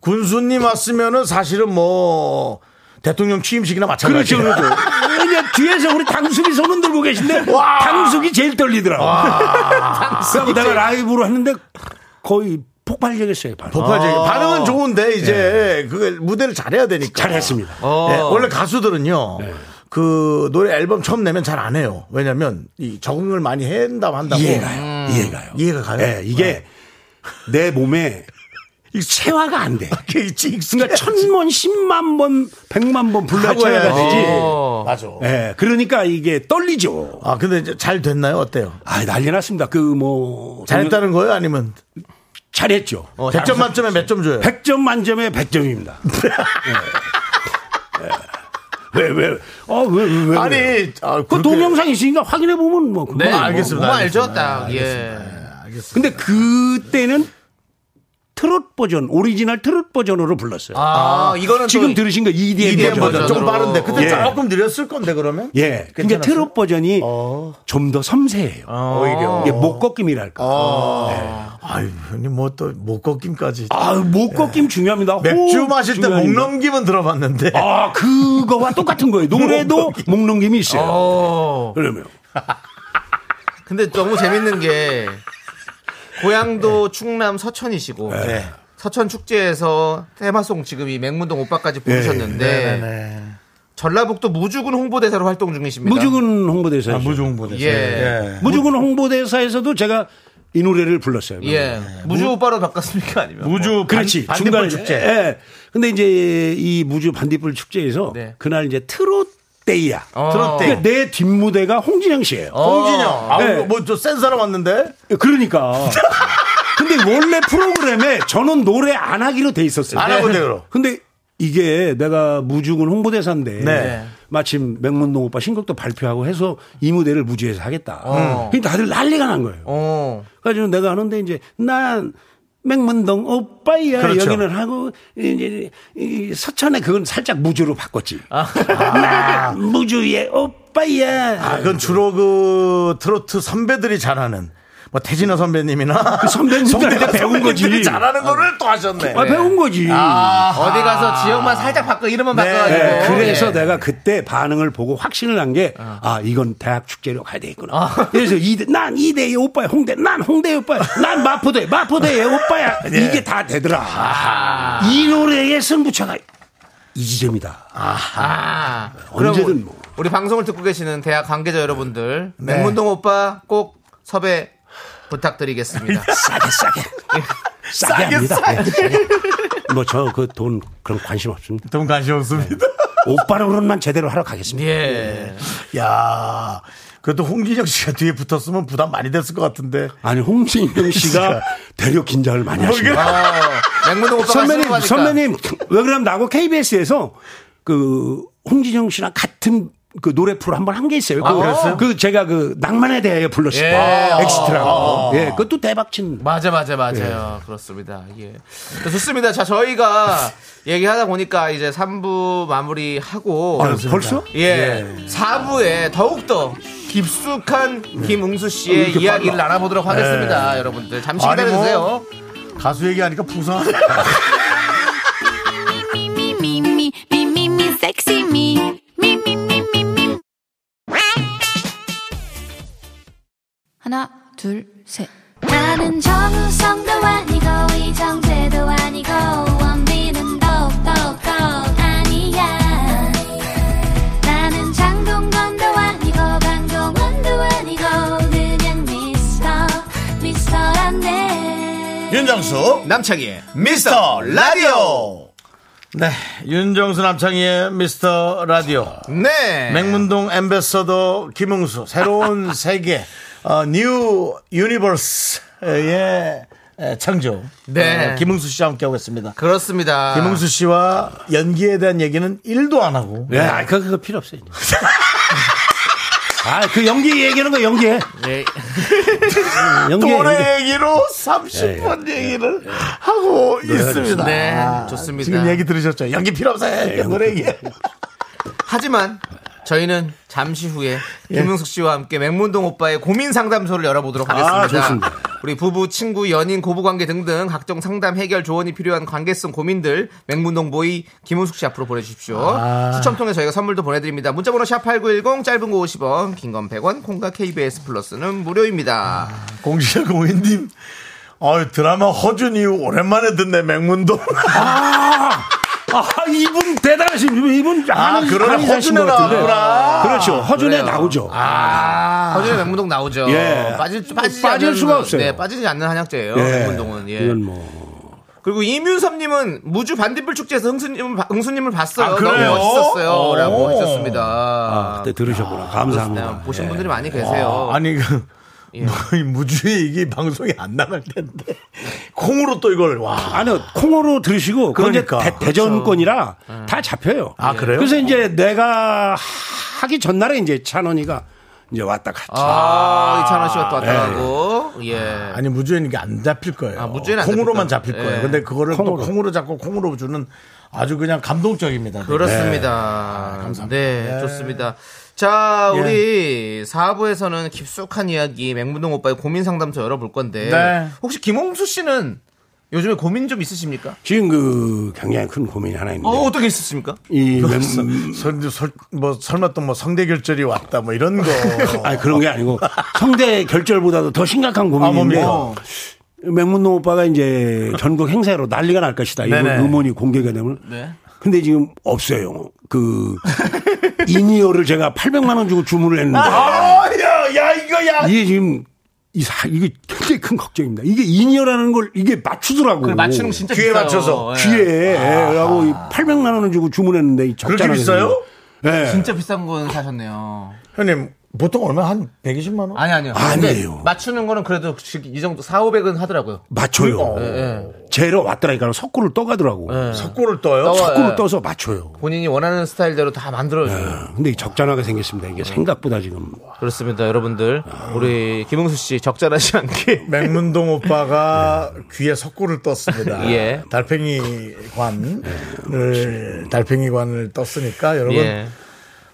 군수님 왔으면은 사실은 뭐 대통령 취임식이나 마찬가지. 그렇죠, 그렇죠. 이제 뒤에서 우리 당숙이 손을 들고 계신데 와. 당숙이 제일 떨리더라고. 그래서 내가 라이브로 했는데 거의 폭발적이었어요. 바로. 폭발적인 반응은 좋은데 이제 그 무대를 잘해야 되니까. 잘했습니다. 어. 네, 원래 가수들은요. 그 노래 앨범 처음 내면 잘 안 해요. 왜냐면 이 적응을 많이 한다고 한다고. 이해가요. 이해가요. 이해가 가요? 예, 이게 내 몸에 체화가 안 돼. 그러니까 천 번, 십만 번, 백만 번 불러야. 되지. 어. 맞아. 예, 그러니까 이게 떨리죠. 아 근데 잘 됐나요? 어때요? 아, 난리 났습니다. 그 뭐. 잘했다는 거예요? 아니면 잘했죠. 어, 100점 만점에 몇 점 줘요? 100점 만점에 100점입니다. 왜, 왜, 어, 왜, 왜, 왜. 아니, 왜. 아, 그 동영상 있으니까 확인해 보면 뭐. 그거 네, 뭐. 알겠습니다, 뭐 알죠, 알겠습니다. 딱. 예. 근데 그때는 트롯 버전, 오리지널 트롯 버전으로 불렀어요. 아, 이거는 지금 또 들으신 거 EDM, EDM 버전. 버전으로. 빠른데 그때 예. 조금 느렸을 건데 그러면? 예. 그러니까 괜찮았어요? 트롯 버전이 어. 좀더 섬세해요. 오히려. 이게 목 꺾임이랄까. 아유, 형님 뭐 또 목 꺾임까지. 아, 목 꺾임 중요합니다. 맥주 마실 때목 중요합니다. 넘김은 들어봤는데. 아, 그거와 똑같은 거예요. 노래도 목 넘김이 있어요. 어. 그러면. 근데 너무 재밌는 게 고향도 충남 서천이시고 네. 서천 축제에서 테마송 지금 이 맹문동 오빠까지 부르셨는데 네네. 전라북도 무주군 홍보대사로 활동 중이십니다. 무주군 홍보대사죠. 아, 무중부대. 예. 무주군 홍보대사에서도 제가 이 노래를 불렀어요. 예. 무주 오빠로 바꿨습니까 아니면 무주 그렇지. 반, 중간에. 축제. 예. 근데 이제 이 무주 반딧불 축제에서 네. 그날 이제 트롯 데이야. 어. 트롯 데이. 그러니까 내 뒷무대가 홍진영 씨예요. 홍진영. 아, 네. 뭐저 센 사람 왔는데? 그러니까. 근데 원래 프로그램에 저는 노래 안 하기로 돼 있었어요. 안 하고 돼요. 근데 이게 내가 무주군 홍보대사인데 네. 마침 맥문동 오빠 신곡도 발표하고 해서 이 무대를 무주에서 하겠다. 어. 그러니까 다들 난리가 난 거예요. 어. 그래서 내가 하는데 이제 난 맹문동 오빠야 그렇죠. 여기는 하고 이제 이 서천에 그건 살짝 무주로 바꿨지. 아. 난 무주의 오빠야. 아, 그건 주로 그 트로트 선배들이 잘하는 뭐 태진아 선배님이나 그 선배님들한테 배운 거지. 잘하는 거를 또 하셨네. 아, 배운 거지. 어디 가서 지역만 살짝 바꿔 이름만 바꿔가지고. 네, 그래서 예. 내가 그때 반응을 보고 확신을 한 게, 아, 이건 대학 축제로 가야 되겠구나. 그래서 이대, 난 이대의 오빠야, 홍대, 난 홍대의 오빠야, 난 마포대, 마포대의 오빠야. 이게 다 되더라. 이 노래의 승부처가 이 지점이다. 아, 그럼 언제든 뭐. 우리 방송을 듣고 계시는 대학 관계자 여러분들, 맹문동 오빠 꼭 섭외 부탁드리겠습니다. 싸게, 싸게. 싸게 합니다. 뭐, 저 그 돈 그런 관심 없습니다. 돈 관심 없습니다. 오빠로만 제대로 하러 가겠습니다. 예. 야 그래도 홍진영 씨가 뒤에 붙었으면 부담 많이 됐을 것 같은데. 아니, 홍진영 씨가 되려 긴장을 많이 하십니다. 어, 맥문동 오빠가 선배님. 선배님, 왜 그러면 나하고 KBS에서 그 홍진영 씨랑 같은 그 노래 프로 한 번 한 게 있어요. 그, 그랬어요? 그 제가 그 낭만에 대하여 불렀을 예. 때 아. 엑스트라고. 예, 그것도 대박친. 맞아, 맞아, 맞아요. 그렇습니다. 예. 자, 좋습니다. 자, 저희가 얘기하다 보니까 이제 3부 마무리하고. 아, 벌써? 예. 4부에 더욱더 깊숙한 김웅수 씨의 이렇게 이야기를 빨라. 나눠보도록 하겠습니다. 여러분들. 잠시 아니, 기다려주세요. 뭐. 가수 얘기하니까 부상하네. 하나, 둘, 셋. 나는 정우성도 아니고 이정재도 아니고 원빈은 더욱더 아니야 나는 장동건도 아니고 강동원도 아니고 그냥 미스터 미스터란데 윤정수 남창희의 미스터 라디오. 네, 윤정수 남창희의 미스터 라디오. 네. 맹문동 엠베서더 김웅수 새로운 세계 어, new universe의 에, 창조 네. 어, 김웅수 씨와 함께하고 있습니다. 그렇습니다. 김웅수 씨와 연기에 대한 얘기는 1도 안 하고 예, 아, 그거, 그거 필요 없어요. 이제. 아, 그 연기 얘기하는 거 연기해. 예. 연기. 노래 얘기로 30분 얘기를 하고 있습니다. 네, 아, 좋습니다. 지금 얘기 들으셨죠? 연기 필요 없어요. 노래 얘기. 하지만 저희는 잠시 후에 예. 김용숙 씨와 함께 맹문동 오빠의 고민 상담소를 열어보도록 하겠습니다. 아, 좋습니다. 우리 부부, 친구, 연인, 고부관계 등등 각종 상담 해결 조언이 필요한 관계성 고민들 맹문동 보이 김용숙 씨 앞으로 보내주십시오. 아. 추첨 통해 저희가 선물도 보내드립니다. 문자번호 샵 #8910 짧은 거 50원, 긴 건 100원, 콩과 KBS 플러스는 무료입니다. 공시자 공인님. 어 드라마 허준 이후 오랜만에 듣네 맹문동. 아, 이분 대단하신 분. 이분 아. 한의사신 허준에. 나왔구나. 그렇죠. 허준에 그래요. 나오죠. 아. 허준의 맹문동 나오죠. 예. 빠질, 빠지지 빠질 않는, 수가 없어요. 네, 빠지지 않는 한약재예요. 예. 맹문동은. 예. 이건 뭐. 그리고 이윤섭님은 무주 반딧불 축제에서 흥수님을, 봐- 흥수님을 봤어요. 아, 그래요? 너무 멋있었어요. 오. 라고 하셨습니다. 아, 그때 들으셨구나. 감사합니다. 네, 보신 예. 분들이 많이 계세요. 아니 그 예. 무주의 이게 방송이 안 나갈 텐데 콩으로 또 이걸 와. 아니요, 콩으로 들으시고, 그러니까. 대, 전권이라 다 잡혀요. 아, 그래요? 그래서 이제 내가 하기 전날에 이제 찬원이가 이제 왔다 갔지. 아, 이찬원 씨가 또 왔다 가고. 예. 아니 무주에는 이게 안 잡힐 거예요. 아, 무주에는 안 콩으로만 잡힐 거예요. 예. 근데 그거를 콩으로. 또 콩으로 잡고 콩으로 주는 아주 그냥 감동적입니다. 그렇습니다. 감사합니다. 네, 예. 좋습니다. 자, 우리 4부에서는 깊숙한 이야기 맹문동 오빠의 고민 상담소 열어볼 건데. 네. 혹시 김홍수 씨는 요즘에 고민 좀 있으십니까? 지금 그 굉장히 큰 고민이 하나 있는데. 어, 어떻게 있으십니까? 이 맹, 설, 설, 뭐 설마 또 뭐 성대 결절이 왔다 뭐 이런 거. 아니 그런 게 아니고 성대 결절보다도 더 심각한 아, 고민인데 뭡니까? 맹문동 오빠가 이제 전국 행사로 난리가 날 것이다. 이런. 음원이 공개가 되면. 네. 근데 지금 없어요. 그 이니어를 제가 800만 원 주고 주문을 했는데 아, 야, 야, 이거 야. 이게 지금 이 사, 이게 굉장히 큰 걱정입니다. 이게 이니어라는 걸 이게 맞추더라고. 그래, 맞추는 거 진짜 귀에 비싸요. 맞춰서. 예. 귀에 라고 이 800만 원을 주고 주문했는데 이 그렇게. 비싸요? 예. 진짜 비싼 건 사셨네요. 형님 보통 얼마 한 120만 원? 아니 아니요. 아니에요. 맞추는 거는 그래도 이 정도 4, 500은 하더라고요. 맞춰요. 예. 제로 왔더라니까 석고를 떠가더라고. 석고를 떠요. 떠- 석고를 예. 떠서 맞춰요. 본인이 원하는 스타일대로 다 만들어줘요. 아, 근데 이 적잖하게 생겼습니다. 이게 생각보다 지금 그렇습니다, 여러분들. 우리 김흥수 씨 적절하지 않게. 맹문동 오빠가 귀에 석고를 떴습니다. 예. 달팽이 관을 달팽이 관을 떴으니까 여러분 예.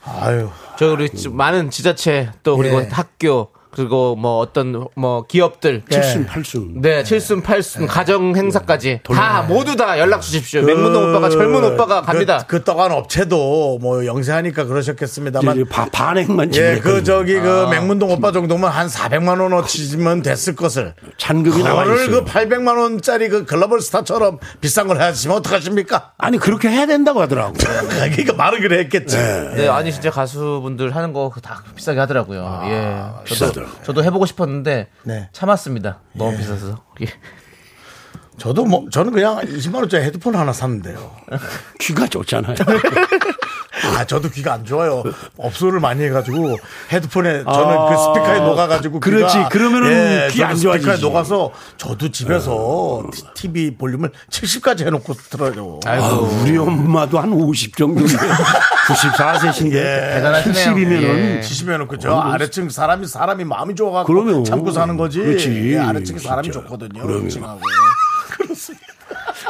아유 저 우리 지- 많은 지자체 또 그리고 예. 학교 그리고 뭐 어떤 뭐 기업들 칠순 팔순. 네, 칠순, 팔순, 가정 행사까지 다 모두 다 연락 주십시오. 맹문동 오빠가 젊은 오빠가 갑니다. 그, 그 떡한 업체도 뭐 영세하니까 그러셨겠습니다만 바- 반액만 예. 그 저기 아. 그 맹문동 오빠 정도면 한 400만 원어치면 됐을 것을 잔금이 나와 그거를 있어요. 그 800만 원짜리 그 글로벌 스타처럼 비싼 걸 해야지면 어떡하십니까? 아니 그렇게 해야 된다고 하더라고. 그러니까 말을 그래 했겠지. 네, 아니 진짜 가수분들 하는 거 다 비싸게 하더라고요. 예. 저도 비싸더 라고요. 저도 해보고 싶었는데 네. 참았습니다. 너무 비싸서. 예. 저도 뭐 저는 그냥 20만 원짜리 헤드폰 하나 샀는데요. 귀가 좋잖아요. 아, 저도 귀가 안 좋아요. 업소를 많이 해가지고 헤드폰에 저는 그 스피커에 녹아가지고 그렇지. 귀가- 그러면은 귀 저도 안 스피커에 좋아지지. 녹아서 저도 집에서 TV 볼륨을 70까지 해놓고 들어요. 아, 우리 엄마도 한 50 정도인데. 94세신데 예. 대단하시네요. 70이면은 예. 그죠 아래층 사람이 사람이 마음이 좋아갖고 그럼요. 참고 사는 거지. 그렇지. 예, 아래층 사람이 진짜. 좋거든요. 그럼요. 위층하고.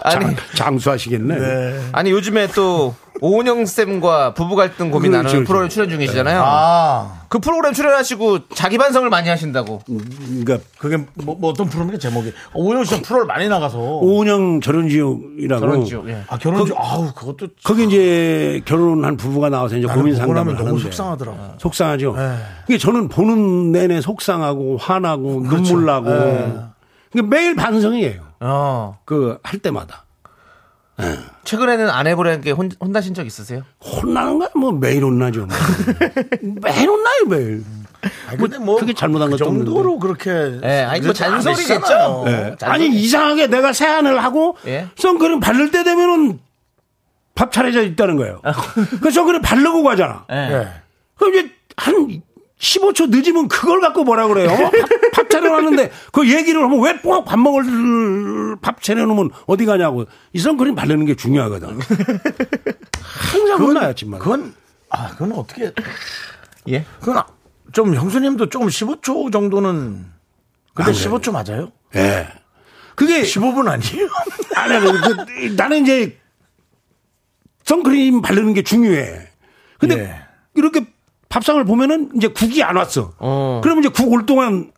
아니, 장수하시겠네. 아니 요즘에 또 오은영 쌤과 부부 갈등 고민하는 그렇죠, 프로그램 출연 중이시잖아요. 아 그 프로그램 출연하시고 자기 반성을 많이 하신다고. 그러니까 그게 뭐, 뭐 어떤 프로입니까 제목이 오영 씨가 프로를 많이 나가서 오은영 결혼지옥이라고 결혼지옥. 예. 아 결혼 중 아우 그것도 거기 이제 결혼한 부부가 나와서 이제 고민 상담을 너무 하는데 속상하더라고. 속상하죠. 네. 그게 저는 보는 내내 속상하고 화나고 눈물 나고 네. 그게 매일 반성이에요. 어. 그할 때마다 최근에는 아내분에게 혼, 혼나신 적 있으세요? 혼나는 거야 뭐 매일 혼나죠. 뭐. 매일 혼나요 매일. 아니, 근데 뭐 크게 잘못한 그 것도 정도로 그렇게 예, 아니, 뭐. 잔소리겠죠? 예. 아니 이상하게 내가 세안을 하고 예. 선크림 바를 때 되면은 밥 차려져 있다는 거예요. 그 선크림 바르고 가잖아. 예. 그럼 이제 한 15초 늦으면 그걸 갖고 뭐라 그래요? 밥, 밥 차려놨는데 그 얘기를 하면 왜꼭밥 먹을 밥 차려놓으면 어디 가냐고. 이 선크림 바르는 게 중요하거든. 항상 혼나야지만. 그건 아 그건 어떻게 예. 그건 아- 좀 형수님도 조금 15초 정도는 근데 안 돼요. 15초 맞아요? 예. 그게 15분 아니에요? 아니, 아니, 그, 나는 이제 선크림 바르는 게 중요해. 근데 예. 이렇게 밥상을 보면은 이제 국이 안 왔어. 어. 그러면 이제 국 올 동안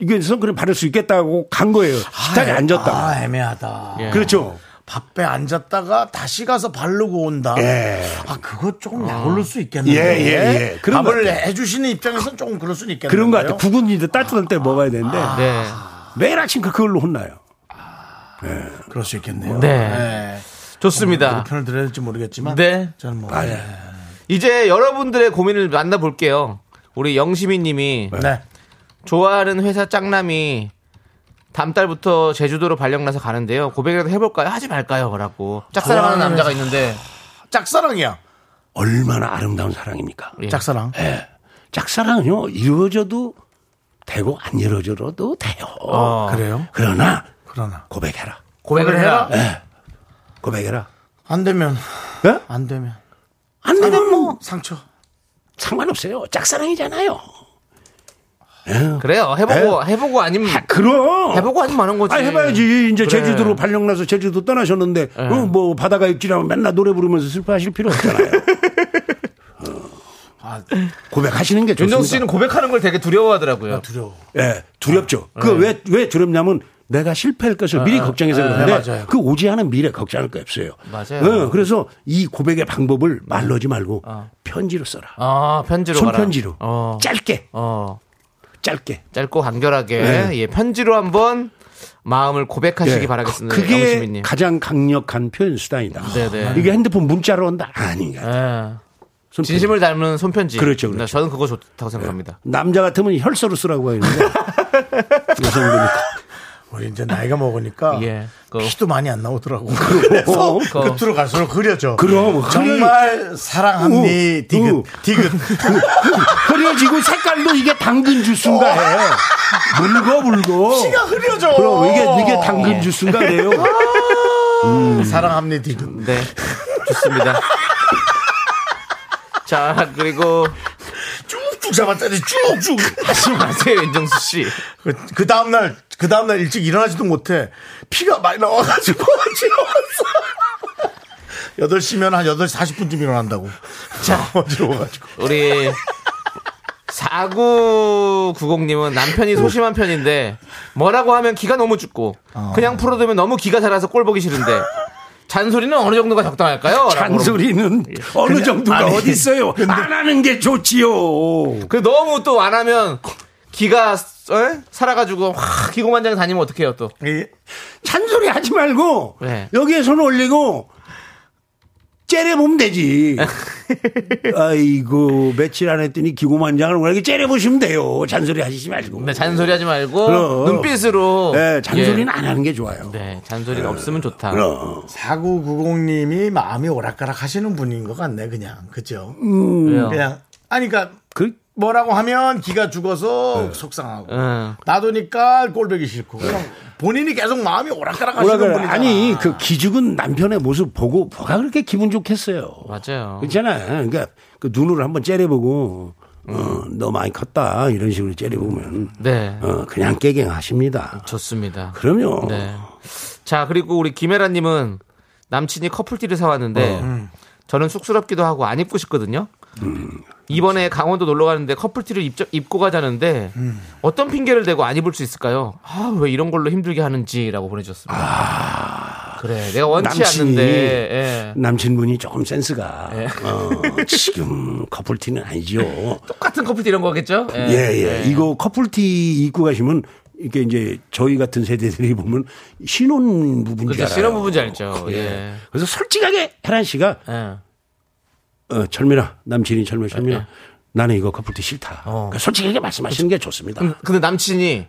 이게 선크림 바를 수 있겠다고 간 거예요. 식탁에 앉았다. 아 애매하다. 예. 그렇죠. 밥배 앉았다가 다시 가서 바르고 온다. 예. 아 그거 조금 약올릴 수 있겠네요. 예, 예, 예. 그런 것 밥을 같아요. 해주시는 입장에서는 조금 그럴 수는 있겠네요. 그런 거 같아. 국은 이제 따뜻할 때 먹어야 되는데 네. 매일 아침 그- 그걸로 혼나요. 그럴 수 있겠네요. 네. 예. 좋습니다. 어느 편을 들어야 될지 모르겠지만. 네. 저는 뭐. 아, 예. 이제 여러분들의 고민을 만나볼게요. 우리 영시민 님이 네. 좋아하는 회사 짱남이 다음 달부터 제주도로 발령나서 가는데요. 고백이라도 해볼까요? 하지 말까요? 라고. 짝사랑하는 좋아하는 남자가 있는데. 짝사랑이야. 얼마나 아름다운 사랑입니까? 예. 짝사랑. 짝사랑은요, 이루어져도 되고 안 이루어져도 돼요. 어. 그래요? 그러나 그러나. 고백해라. 고백을 해라. 고백해라. 안 되면. 예? 안 되면. 안 되면 뭐 상처. 상관없어요. 짝사랑이잖아요. 그래요. 해보고, 해보고 아니면. 아, 그럼. 해보고 아니면 하는 거지. 아, 해봐야지. 이제 그래. 제주도로 발령나서 제주도 떠나셨는데, 어, 뭐, 바다가 입질하면 맨날 노래 부르면서 슬퍼하실 필요 없잖아요. 어. 고백하시는 게 좋습니다. 윤정수 씨는 고백하는 걸 되게 두려워하더라고요. 두려워. 예, 두렵죠. 그 왜, 왜 두렵냐면 내가 실패할 것을 미리 걱정해서 그런데 네, 맞아요. 그 오지 않은 미래 걱정할 거 없어요. 맞아요. 어, 그래서 이 고백의 방법을 말로 하지 말고 편지로 써라. 아, 편지로. 손편지로. 어. 짧게, 어. 짧게. 짧고 간결하게. 네. 예, 편지로 한번 마음을 고백하시기 예, 바라겠습니다. 그게 영시민님. 가장 강력한 표현 수단이다. 네네. 이게 핸드폰 문자로 온다? 아닌가. 예. 손편지. 진심을 닮은 손편지. 그렇죠, 그렇죠. 네, 저는 그거 좋다고 생각합니다. 남자 같으면 혈서로 쓰라고 하는데 여성분이 우리 이제 나이가 먹으니까. 예. 그- 피도 많이 안 나오더라고. 그래서 그- 끝으로 갈수록 흐려져. 그럼 정말 사랑합니 어, 디귿 어. 디귿. 흐려지고 색깔도 이게 당근 주스인가 해. 물고 물고. 피가 흐려져. 그럼 이게 이게 당근 주스인가 돼요. 사랑합니 디귿. 네. 좋습니다. 자, 그리고 쭉쭉 잡았더니 쭉쭉. 하지 마세요, 윤정수 씨. 그, 그 다음날, 그 다음날 일찍 일어나지도 못해. 피가 많이 나와가지고, 어지러웠어. 8시면 한 8시 40분쯤 일어난다고. 자, 어지러워가지고. 우리 4990님은 남편이 소심한 편인데 뭐라고 하면 기가 너무 죽고 그냥 풀어두면 너무 기가 살아서 꼴 보기 싫은데 잔소리는 어느 정도가 적당할까요? 잔소리는 어느 정도가 어디 있어요. 안 하는 게 좋지요. 그 너무 또 안 하면 기가 어? 살아가지고 확 기고만장에 다니면 어떡해요 또 이, 잔소리 하지 말고 네. 여기에 손 올리고 째려보면 되지. 아이고 며칠 안 했더니 기고만장을 왜 이렇게 째려보시면 돼요. 잔소리 하시지 말고. 네, 잔소리 하지 말고 그럼. 눈빛으로 네, 잔소리는 예. 안 하는 게 좋아요. 네 잔소리는 없으면 좋다 그럼. 4990님이 마음이 오락가락 하시는 분인 것 같네, 그냥. 그죠? 왜요? 그냥. 아니, 그니까, 그 뭐라고 하면 기가 죽어서 속상하고. 응. 놔두니까 꼴보기 싫고. 그럼 본인이 계속 마음이 오락가락 하시는. 분이잖아. 아니 그 기죽은 남편의 모습 보고 뭐가 그렇게 기분 좋겠어요. 맞아요. 그렇잖아. 그러니까 그 눈으로 한번 째려보고 어, 너 많이 컸다 이런 식으로 째려보면 네. 어, 그냥 깨갱하십니다. 좋습니다. 그럼요. 네. 자, 그리고 우리 김혜라님은 남친이 커플티를 사왔는데 어. 저는 쑥스럽기도 하고 안 입고 싶거든요. 이번에 강원도 놀러 가는데 커플티를 입, 입고 가자는데 음. 어떤 핑계를 대고 안 입을 수 있을까요? 아, 왜 이런 걸로 힘들게 하는지라고 보내주셨습니다. 그래, 내가 원치 아. 남친이 않는데. 예. 남친분이 조금 센스가 어, 지금 커플티는 아니죠. 똑같은 커플티 이런 거겠죠? 예. 예, 예. 예. 이거 커플티 입고 가시면 이게 이제 저희 같은 세대들이 보면 신혼 부분인 줄 그렇죠. 신혼 부분인지 알죠. 예. 예. 그래서 솔직하게 혜란 씨가 예. 어, 철민아 남친이 철민 철민아 예. 나는 이거 커플티 싫다. 그러니까 솔직하게 말씀하시는 게 좋습니다. 음, 근데 남친이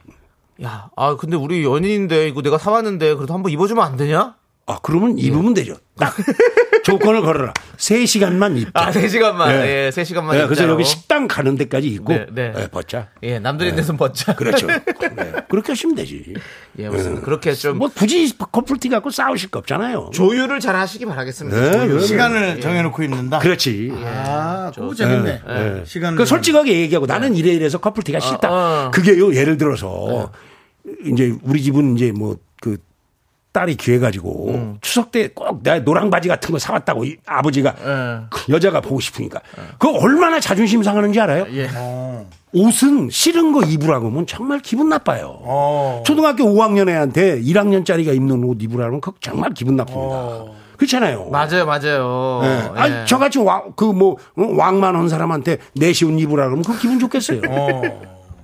야, 아 근데 우리 연인인데 이거 내가 사왔는데 그래도 한번 입어주면 안 되냐? 아 그러면 입으면 되죠. 딱 조건을 걸어라. 3시간만 입자. 아, 3시간만. 예. 예, 3시간만 예, 그래서. 여기 식당 가는 데까지 입고 네, 네. 예, 벗자. 예, 남들 있는 데서 벗자. 그렇죠. 네. 그렇게 하시면 되지. 예, 맞습니다. 그렇게 좀 뭐 굳이 커플티 갖고 싸우실 거 없잖아요. 조율을 잘 하시기 바라겠습니다. 네. 시간을 정해놓고 입는다. 그렇지. 아, 그거 재밌네. 예. 시간. 그 솔직하게 얘기하고 나는 이래 이래서 커플티가 싫다. 어. 그게요 예를 들어서 이제 우리 집은 이제 뭐 그 딸이 귀해 가지고 음. 추석 때 꼭 내가 노랑 바지 같은 거 사왔다고 이 아버지가 예. 그 여자가 보고 싶으니까 그거 얼마나 자존심 상하는지 알아요? 예. 옷은 싫은 거 입으라고 하면 정말 기분 나빠요. 어. 초등학교 5학년 애한테 1학년짜리가 입는 옷 입으라고 하면 그거 정말 기분 나쁩니다. 그렇잖아요. 맞아요, 맞아요. 예. 예. 아니, 저같이 왕, 그 뭐, 어, 왕만 한 사람한테 내시 옷 입으라 그러면 그 기분 좋겠어요.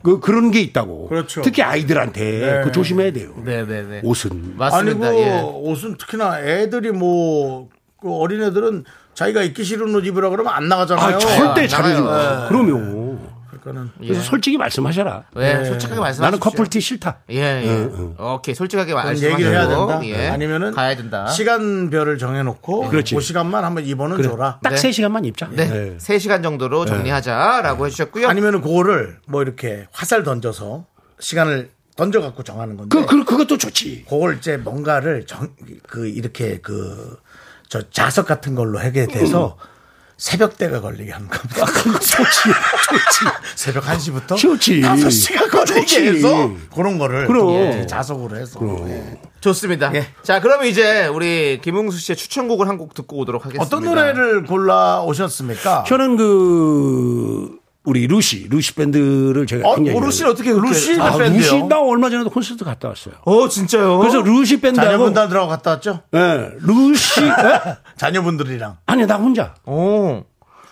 그, 그런 게 있다고. 그렇죠. 특히 아이들한테 그 조심해야 돼요. 네, 네, 네. 옷은. 맞습니다. 아니고 예. 옷은 특히나 애들이 뭐, 그 어린애들은 자기가 입기 싫은 옷 입으라 그러면 안 나가잖아요. 아, 절대 아, 잘해줘. 나가요. 그러면. 그러니까는. 그래서 솔직히 말씀하셔라. 예, 솔직하게 말씀하십시오. 나는 커플티 싫다. 예, 예. 오케이, 솔직하게 말씀하시고 얘기를 해야 된다. 예. 아니면은 가야 된다. 시간별을 정해놓고 그렇지. 그 시간만 한번 입어는 줘라. 딱 네. 세 3시간만 입자. 네, 네. 3시간 정도로 정리하자라고 해주셨고요. 아니면은 그거를 뭐 이렇게 화살 던져서 시간을 던져갖고 정하는 건데. 그, 그, 그것도 좋지. 그걸 이제 뭔가를 정, 그, 이렇게 그, 저 자석 같은 걸로 하게 돼서 새벽대가 걸리게 하는 겁니다. 좋지. 좋지. 새벽 1시부터 좋지. 5시가 걸리게 좋지. 해서 그런 거를 그럼. 예, 자석으로 해서. 예. 좋습니다. 예. 자, 그러면 이제 우리 김웅수 씨의 추천곡을 한 곡 듣고 오도록 하겠습니다. 어떤 노래를 골라 오셨습니까? 저는 그, 우리 루시, 루시 밴드를 제가 어, 굉장히. 뭐 루시는 어떻게 루시 아, 밴드요? 루시, 나 얼마 전에도 콘서트 갔다 왔어요. 어, 진짜요? 그래서 루시 밴드하고. 자녀분들하고 갔다 왔죠? 예, 루시, 예? 자녀분들이랑. 아니, 나 혼자. 어.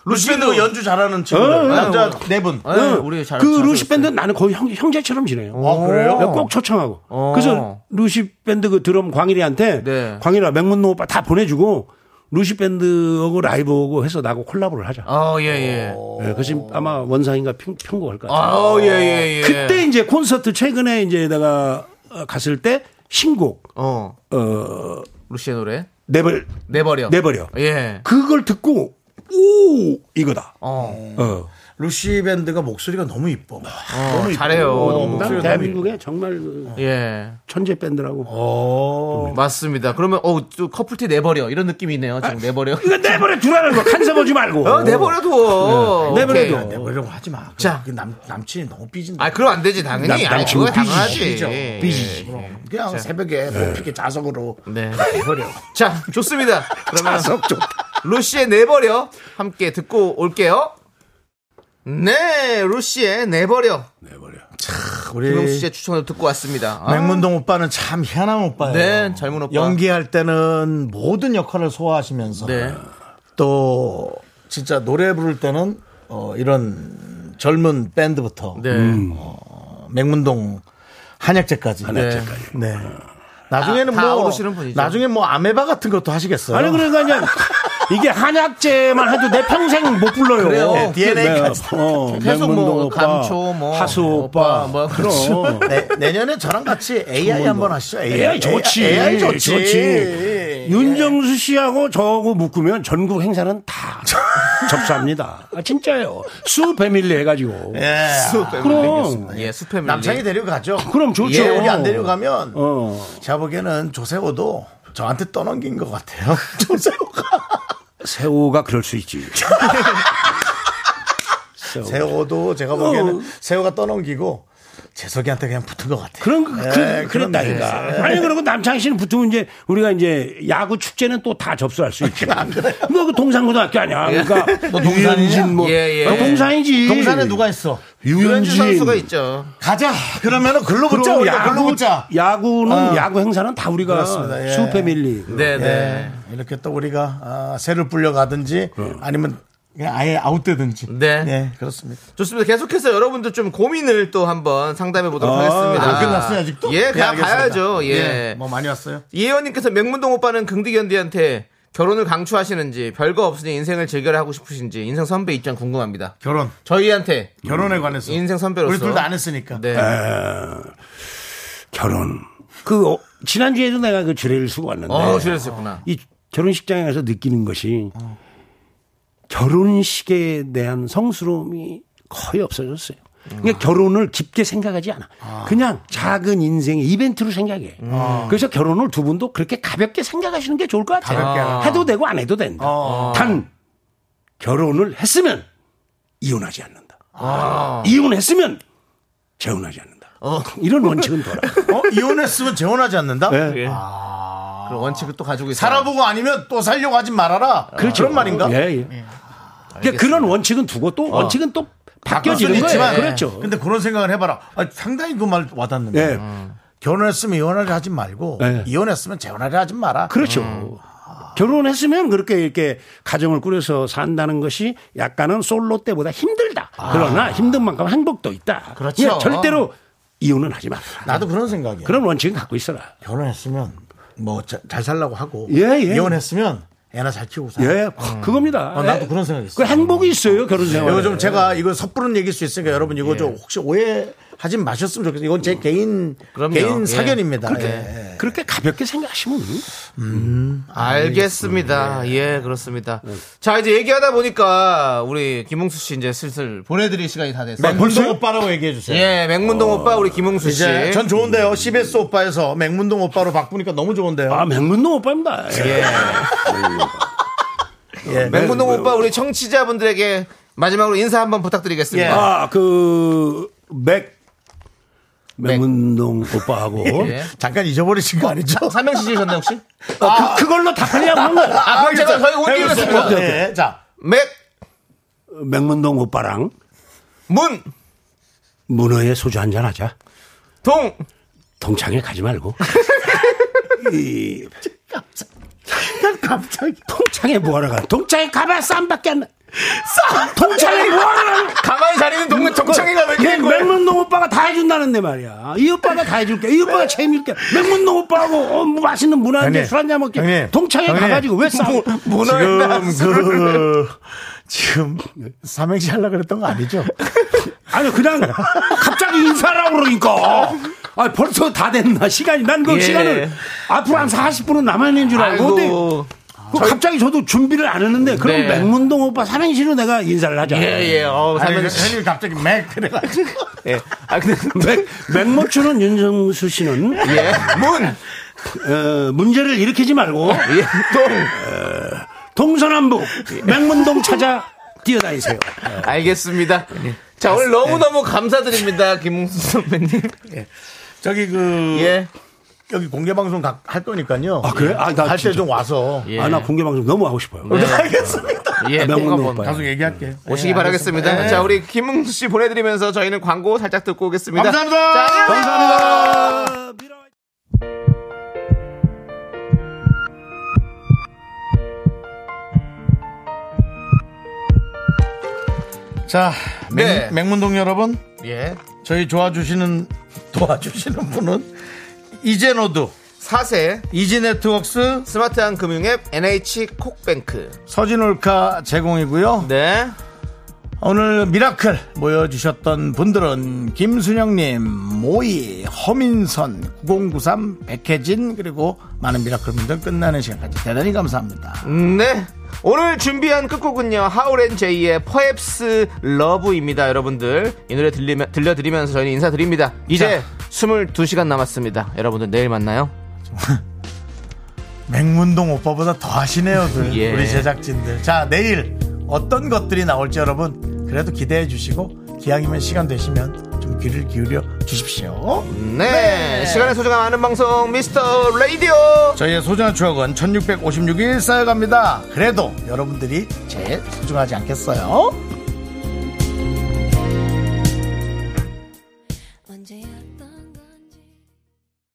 루시 밴드 연주 잘하는 친구들. 어, 남자 어. 네 분. 네, 응. 우리 잘그잘 루시. 밴드 나는 거의 형, 형제처럼 지내요. 아, 그래요? 내가 꼭 초청하고. 어. 그래서 루시 밴드 그 드럼 광일이한테 네. 광일아 맥문동 오빠 다 보내주고 루시 밴드하고 라이브하고 해서 나하고 콜라보를 하자. 어, 예, 예. 예, 그래서 아마 원상인가 편, 편곡할 것 같아요. 어, 예, 예, 예. 그때 이제 콘서트 최근에 이제 내가 어, 갔을 때 신곡 어, 어 루시의 노래. 내버 내버려. 내버려. 예. 그걸 듣고 오 이거다. 어. 어. 루시 밴드가 목소리가 너무 이뻐. 어, 잘해요. 너무. 난 목소리가 대한민국의 정말 그 예. 천재 밴드라고. 어. 맞습니다. 그러면 어, 또 커플티 내버려. 이런 느낌이 있네요. 지금 내버려. 이거 내버려 두라는 거 간섭 오지 말고. 어, 내버려둬. 네, 내버려둬. 오케이. 내버리려고 하지 마. 자. 자, 남, 남친이 너무 삐진다. 아, 그럼 안 되지, 당연히. 남- 아니, 그거 삐지지. 당연하지. 예, 삐지지. 예, 예. 그냥 새벽에 뽑히게 자석으로 네. 내버려. 자, 좋습니다. 그러면 루시의 내버려 함께 듣고 올게요. 네, 루시의 내버려. 내버려. 우리 김영수 씨의 추천을 듣고 왔습니다. 아, 맹문동 오빠는 참 희한한 오빠예요. 네, 젊은 오빠. 연기할 때는 모든 역할을 소화하시면서 네. 또 진짜 노래 부를 때는 어, 이런 젊은 밴드부터 네. 어, 맹문동 한약재까지. 한약재까지. 네. 나중에는 다- 다뭐 어우르시는 분이죠. 나중에 뭐 아메바 같은 것도 하시겠어요. 아니 그러니까 이제 이게 한약재만 해도 내 평생 못 불러요. 그래요. 네, DNA까지. 어, 계속 뭐 오빠, 감초, 뭐 하수 오빠, 오빠, 뭐 그럼. 네, 내년에 저랑 같이 AI 한번 하시죠. AI, AI 좋지. AI 좋지. 좋지. 윤정수 씨하고 저하고 묶으면 전국 행사는 다. 접수합니다. 아, 진짜예요. 수 패밀리 해가지고. 예. 그럼. 예, 수 패밀리. 남창이 데려가죠. 그럼 좋죠. 예, 우리 안 데려가면 어. 제가 보기에는 조세호도 저한테 떠넘긴 것 같아요. 조세호가. 세호가 그럴 수 있지. 세호. 세호도 제가 보기에는 어. 세호가 떠넘기고 재석이한테 그냥 붙은 것 같아요. 그런 그, 예, 그, 랬다니까 아니 그리고 남창희 씨는 붙으면 이제 우리가 이제 야구 축제는 또 다 접수할 수 있죠. 뭐그 동산고등학교 아니야. 그러니까 너 동산이냐? 유현진 뭐 예, 예. 어, 동산이지. 동산에 누가 있어? 유현진 선수가 있죠. 가자. 그러면은 글로 붙자. 우리가 글로 야구 붙자. 야구는 어. 야구 행사는 다 우리가 그렇습니다. 예. 수 패밀리. 네, 네. 예. 이렇게 또 우리가 아, 새를 불려 가든지 아니면 그냥 아예 아웃되든지. 네. 예, 그렇습니다. 좋습니다. 계속해서 여러분들 좀 고민을 또 한번 상담해 보도록 아, 하겠습니다. 안 끝났어요, 아직도? 예, 가, 알겠습니다. 가야죠. 예. 뭐 많이 왔어요? 이혜원님께서 맹문동 오빠는 긍디견디한테 결혼을 강추하시는지 별거 없으니 인생을 즐겨라 하고 싶으신지 인생 선배 입장 궁금합니다. 결혼. 저희한테 결혼에 관해서. 인생 선배로서 우리 둘 다 안 했으니까. 네. 결혼. 그 어, 지난주에도 내가 그 주례를 쓰고 왔는데 어, 그랬었구나. 이 결혼식장에 가서 느끼는 것이 결혼식에 대한 성스러움이 거의 없어졌어요. 그러니까 결혼을 깊게 생각하지 않아. 그냥 작은 인생의 이벤트로 생각해. 그래서 결혼을 두 분도 그렇게 가볍게 생각하시는 게 좋을 것 같아요. 해도 되고 안 해도 된다. 단 결혼을 했으면 이혼하지 않는다. 이혼했으면 재혼하지 않는다. 이런 원칙은 돌아. 어? 이혼했으면 재혼하지 않는다? 네. 그런 원칙을 또 가지고 있어요. 살아보고 아니면 또 살려고 하지 말아라. 그렇죠. 런 말인가? 예, 예. 그러니까 그런 원칙은 두고 또 원칙은 또 바뀌어지는 거예요. 그렇죠. 근데 그런 생각을 해봐라. 아, 상당히 그 말 와닿는데. 예. 결혼했으면 이혼하려 하지 말고 네. 이혼했으면 재혼하려 하지 마라. 그렇죠. 결혼했으면 그렇게 이렇게 가정을 꾸려서 산다는 것이 약간은 솔로 때보다 힘들다. 그러나 힘든 만큼 행복도 있다. 그렇죠. 예, 절대로 이혼은 하지 마라. 나도 그런 생각이야. 그런 원칙은 갖고 있어라. 결혼했으면 뭐 잘 살라고 하고 예, 예. 이혼했으면 애나 잘 키우고 살아. 예, 그겁니다. 어, 나도 예. 그런 생각이 있어. 그 행복이 있어요 결혼 생활. 이거 좀 제가 이거 섣부른 얘기일 수 있으니까 여러분 이거 좀 혹시 오해 하지 마셨으면 좋겠어요. 이건 제 개인 그럼요. 개인 예. 사견입니다. 그렇게 예. 그렇게 가볍게 생각하시면 알겠습니다. 예, 그렇습니다. 자, 이제 얘기하다 보니까 우리 김웅수 씨 이제 슬슬 보내드릴 시간이 다 됐어요. 맹문동 오빠라고 얘기해 주세요. 예, 맹문동 오빠 우리 김웅수 씨. 이제 전 좋은데요. CBS 오빠에서 맹문동 오빠로 바꾸니까 너무 좋은데요. 아 맹문동 오빠입니다. 예. 예. 맹문동 오빠 우리 청취자분들에게 마지막으로 인사 한번 부탁드리겠습니다. 예. 아 그 맥 맹문동 오빠하고 예. 잠깐 잊어버리신 거 아니죠? 삼명시 지셨나요 혹시? 어, 그, 그걸로 다 하려고 한 거야. 아, 그럼 제가 저희. 띄우겠습니다. 예. 자, 맥, 맹문동 오빠랑 문, 문어에 소주 한 잔 하자. 동, 동창회 가지 말고. 이 갑자기 동창회 뭐하러 가? 동창회 가봐 쌈밖에 안 나. 쌈! 동창회 뭐하러 가? 가만히 자리는 동네 해준다는데 말이야. 이 오빠가 다 해줄게. 이 오빠가 책임질게. 맹문동 오빠하고 어, 뭐 맛있는 문화 형님, 한잔 술 한잔 먹게. 형님, 동창회 형님. 가가지고 왜 싸워? 지금 그 지금 삼행시 하려고 그랬던 거 아니죠? 아니 그냥 갑자기 인사하라고 그러니까. 아 벌써 다 됐나 시간이 난그 예. 시간을 앞으로 한 40분은 남아 있는 줄 알고 그 갑자기 저도 준비를 안 했는데 그럼 네. 맹문동 오빠 삼행시로 내가 인사를 하자. 예, 예, 어, 아니, 삼명시. 형님 갑자기 맥 그래가지고 예. 아, 근데, 맥, 맥모추는 윤정수 씨는 예. 문, 어, 문제를 일으키지 말고 예. 동. 동서남북 맥문동 찾아 뛰어다니세요. 알겠습니다. 자, 오늘 너무 너무 감사드립니다. 김웅수 선배님. 저기 그 예. 여기 공개 방송 가- 할 거니까요. 아, 그래? 아, 나 할 때. 좀 와서. 예. 아나 공개 방송 너무 하고 싶어요. 네, 알겠습니다. 예, 꼭 명문동 한번 오빠요. 나중에 얘기할게. 오시기 예, 바라겠습니다. 알겠습니다. 자, 우리 김웅수 씨 보내드리면서 저희는 광고 살짝 듣고 오겠습니다. 감사합니다. 자, 감사합니다. 자, 맹, 네. 맹문동 여러분, 예. 저희 도와주시는 도와주시는 분은 이제노드, 4세 이지네트웍스, 스마트한 금융앱 NH 콕뱅크. 서진올카 제공이고요. 네. 오늘 미라클 모여주셨던 분들은 김순영님, 모이, 허민선, 9093, 백혜진 그리고 많은 미라클 분들 끝나는 시간까지 대단히 감사합니다. 네. 오늘 준비한 끝곡은요 하울앤제이의 퍼앱스 러브입니다 여러분들 이 노래 들리면, 들려드리면서 저희는 인사드립니다 이제 22시간 남았습니다 여러분들 내일 만나요 맹문동 오빠보다 더 하시네요, 들. 예. 우리 제작진들. 자, 내일 어떤 것들이 나올지 여러분 그래도 기대해 주시고 기왕이면 시간 되시면 좀 귀를 기울여 주십시오. 네, 시간의 소중함 아는 방송 미스터 라디오 저희의 소중한 추억은 1656일 쌓여갑니다. 그래도 여러분들이 제일 소중하지 않겠어요?